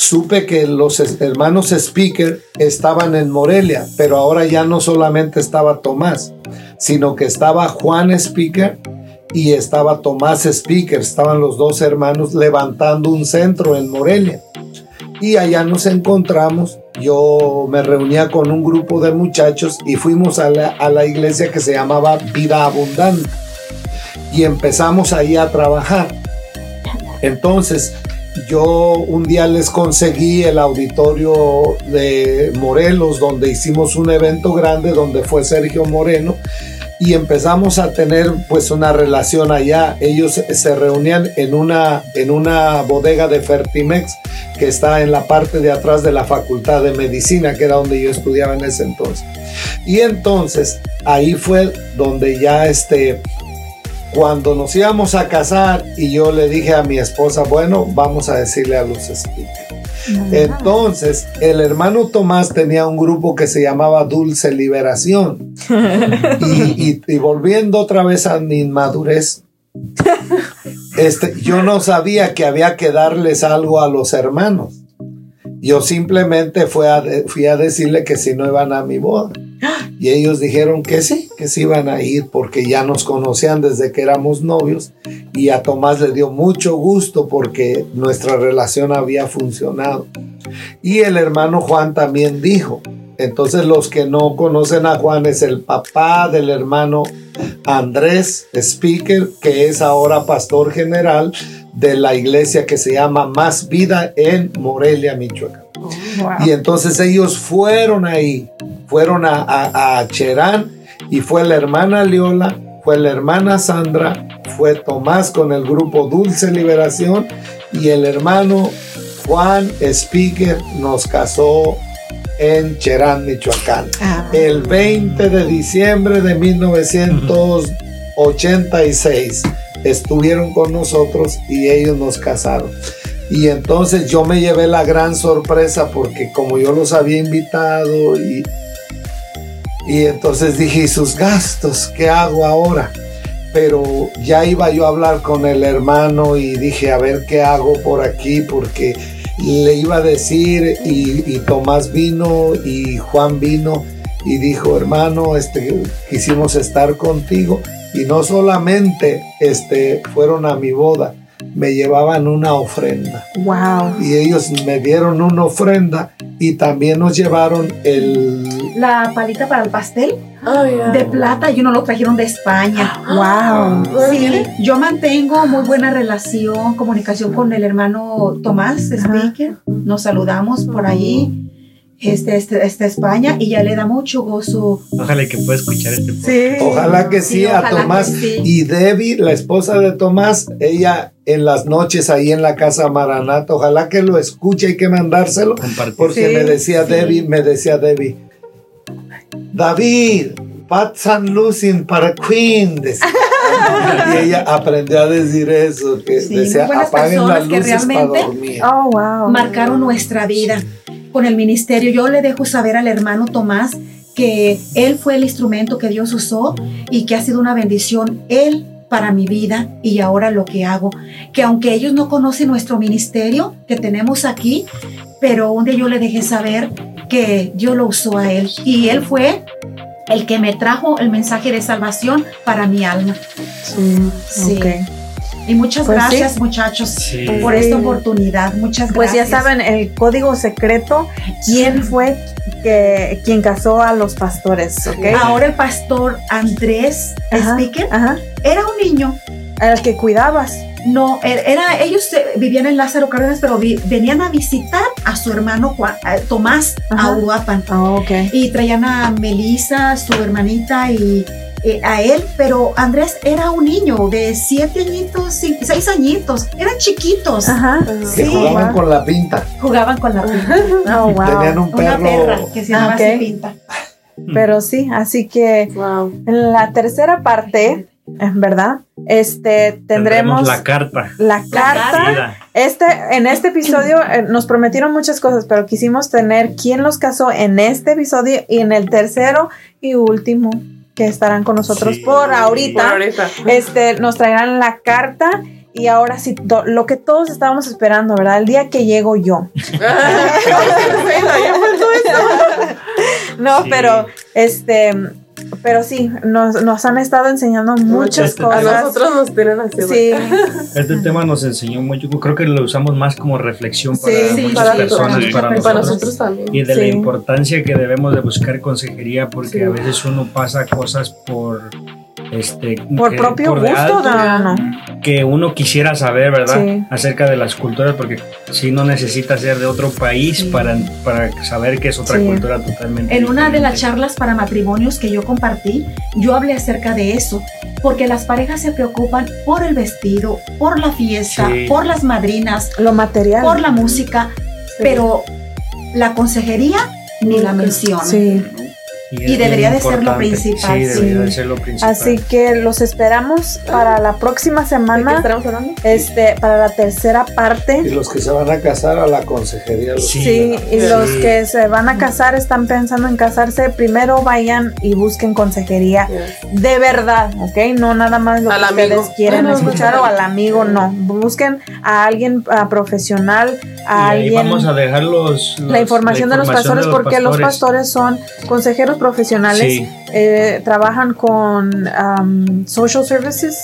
supe que los hermanos Speaker estaban en Morelia, pero ahora ya no solamente estaba Tomás, sino que estaba Juan Speaker y estaba Tomás Speaker, estaban los dos hermanos levantando un centro en Morelia. Y allá nos encontramos, yo me reunía con un grupo de muchachos y fuimos a la, a la iglesia que se llamaba Vida Abundante. Y empezamos ahí a trabajar. Entonces, yo un día les conseguí el auditorio de Morelos, donde hicimos un evento grande, donde fue Sergio Moreno, y empezamos a tener pues una relación allá. Ellos se reunían en una, en una bodega de Fertimex que está en la parte de atrás de la Facultad de Medicina, que era donde yo estudiaba en ese entonces. Y entonces ahí fue donde ya este, cuando nos íbamos a casar y yo le dije a mi esposa, bueno, vamos a decirle a los speakers. Entonces, el hermano Tomás tenía un grupo que se llamaba Dulce Liberación. Y, y- y volviendo otra vez a mi inmadurez, este, yo no sabía que había que darles algo a los hermanos. Yo simplemente fui a, fui a decirle que si no iban a mi boda. Y ellos dijeron que sí, que sí iban a ir porque ya nos conocían desde que éramos novios. Y a Tomás le dio mucho gusto porque nuestra relación había funcionado. Y el hermano Juan también dijo. Entonces los que no conocen a Juan es el papá del hermano Andrés Speaker, que es ahora pastor general de la iglesia que se llama Más Vida en Morelia, Michoacán. Y entonces ellos fueron ahí, fueron a, a, a Cherán y fue la hermana Leola, fue la hermana Sandra, fue Tomás con el grupo Dulce Liberación y el hermano Juan Speaker nos casó en Cherán, Michoacán. Ah. El 20 de diciembre de 1986 estuvieron con nosotros y ellos nos casaron. Y entonces yo me llevé la gran sorpresa porque como yo los había invitado y, y entonces dije, ¿y sus gastos? ¿Qué hago ahora? Pero ya iba yo a hablar con el hermano y dije, a ver qué hago por aquí porque le iba a decir y, y Tomás vino y Juan vino y dijo, hermano, este, quisimos estar contigo y no solamente este, fueron a mi boda, me llevaban una ofrenda Wow. y ellos me dieron una ofrenda y también nos llevaron el La palita para el pastel Oh, yeah. de plata y uno lo trajeron de España. Wow. Sí, yo mantengo muy buena relación, comunicación con el hermano Tomás Speaker. Nos saludamos por ahí, este, este, este España, y ya le da mucho gozo. Ojalá que pueda escuchar este podcast. Sí. Ojalá que sí, Sí, a Tomás. sí. Y Debbie, la esposa de Tomás, ella en las noches ahí en la casa Maranata, ojalá que lo escuche, hay que mandárselo. Compartir. Porque Sí, me decía sí. Debbie, me decía Debbie, David, Pat San Lucin para Queen. decía. y ella aprendió a decir eso, que Sí, decía, apaguen las luces para realmente- dormir. Oh, wow. Marcaron nuestra vida. con el ministerio. Yo le dejo saber al hermano Tomás que él fue el instrumento que Dios usó y que ha sido una bendición él para mi vida y ahora lo que hago. Que aunque ellos no conocen nuestro ministerio que tenemos aquí, pero un día yo le dejé saber que Dios lo usó a él y él fue el que me trajo el mensaje de salvación para mi alma. Sí. Ok. Y muchas Pues gracias sí. muchachos Sí. por esta oportunidad. Muchas Pues ya gracias. saben el código secreto, quién fue que, quien casó a los pastores, ¿ok? Ahora el pastor Andrés Ajá, Speaker Ajá. era un niño. El que cuidabas. No, er- era, ellos eh, vivían en Lázaro Cárdenas, pero vi- venían a visitar a su hermano Juan- eh, Tomás Ajá. a Uruapan. Ok. Y traían a Melissa, su hermanita, y eh, a él, pero Andrés era un niño de siete añitos, seis añitos, eran chiquitos, Ajá. Que Sí. jugaban wow. con la pinta. jugaban con la pinta. Oh, wow. Tenían un Una perro. perra que se llamaba Ah, ok. así pinta. Pero sí, así que Wow. en la tercera parte, ¿verdad? Este tendremos la carta. la carta. carta. Este, en este episodio eh, nos prometieron muchas cosas, pero quisimos tener quién los casó en este episodio y en el tercero y último que estarán con nosotros Sí. por ahorita. Por ahorita. Este, nos traerán la carta y ahora sí, to- lo que todos estábamos esperando, ¿verdad? El día que llego yo. No, Sí. pero este, pero sí, nos, nos han estado enseñando muchas Este, A cosas. nosotros nos tienen así. Sí, Este tema nos enseñó mucho. Creo que lo usamos más como reflexión para Sí, sí, muchas para personas, para, nosotros. para nosotros también. Y de la importancia que debemos de buscar consejería porque Sí. a veces uno pasa cosas por este por propio por gusto, alto, que uno quisiera saber, ¿verdad? Sí. Acerca de las culturas, porque si no necesita ser de otro país Sí. para, para saber que es otra Sí. cultura totalmente En una de las charlas para matrimonios que yo compartí, yo hablé acerca de eso, porque las parejas se preocupan por el vestido, por la fiesta, Sí. por las madrinas, Lo material. por la música, pero la consejería ni la mención. Sí. Y debería de ser lo principal, Sí, debería sí. de ser lo principal. Así que los esperamos para la próxima ¿De qué semana, hablando? este, para la tercera Y parte. los que se van a casar a la consejería. los Sí. Sí, y los que se van a casar, están pensando en casarse, primero vayan y busquen consejería de verdad, ¿ok? No nada más lo Al que amigo. ustedes quieren Bueno, escuchar o al amigo, no. Busquen a alguien ah, profesional, Y a ahí alguien... vamos a dejar los, la información de los pastores porque los pastores son consejeros profesionales, Sí. eh, trabajan con um, social services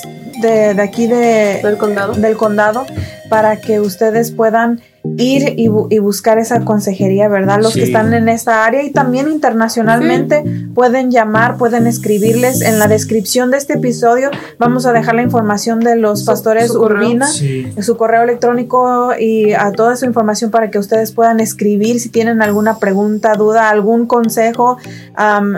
de, de aquí de, Del condado. del condado para que ustedes puedan ir y, bu- y buscar esa consejería, ¿verdad? Los que están en esta área y también internacionalmente pueden llamar, pueden escribirles. En la descripción de este episodio vamos a dejar la información de los Su- pastores su. Urbina Sí. su correo electrónico y a toda su información para que ustedes puedan escribir si tienen alguna pregunta, duda, algún consejo,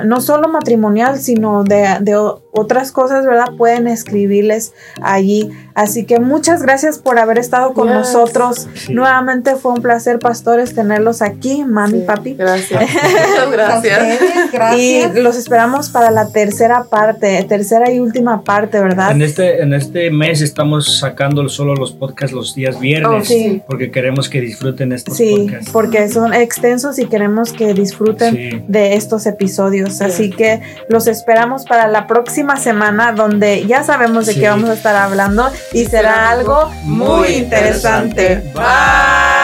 no solo matrimonial, sino de, de otras cosas, ¿verdad? Pueden escribirles allí. Así que muchas gracias por haber estado con Yes. nosotros. Sí. Nuevamente fue un placer, pastores, tenerlos aquí, mami, Sí, papi. Gracias. Muchas gracias. Y los esperamos para la tercera parte, tercera y última parte, ¿verdad? En este, en este mes estamos sacando solo los podcasts los días viernes Oh, sí. porque queremos que disfruten estos Sí, podcasts. porque son extensos y queremos que disfruten Sí. de estos episodios. Así que los esperamos para la próxima semana donde ya sabemos de Sí. qué vamos a estar hablando y será algo muy interesante. Bye.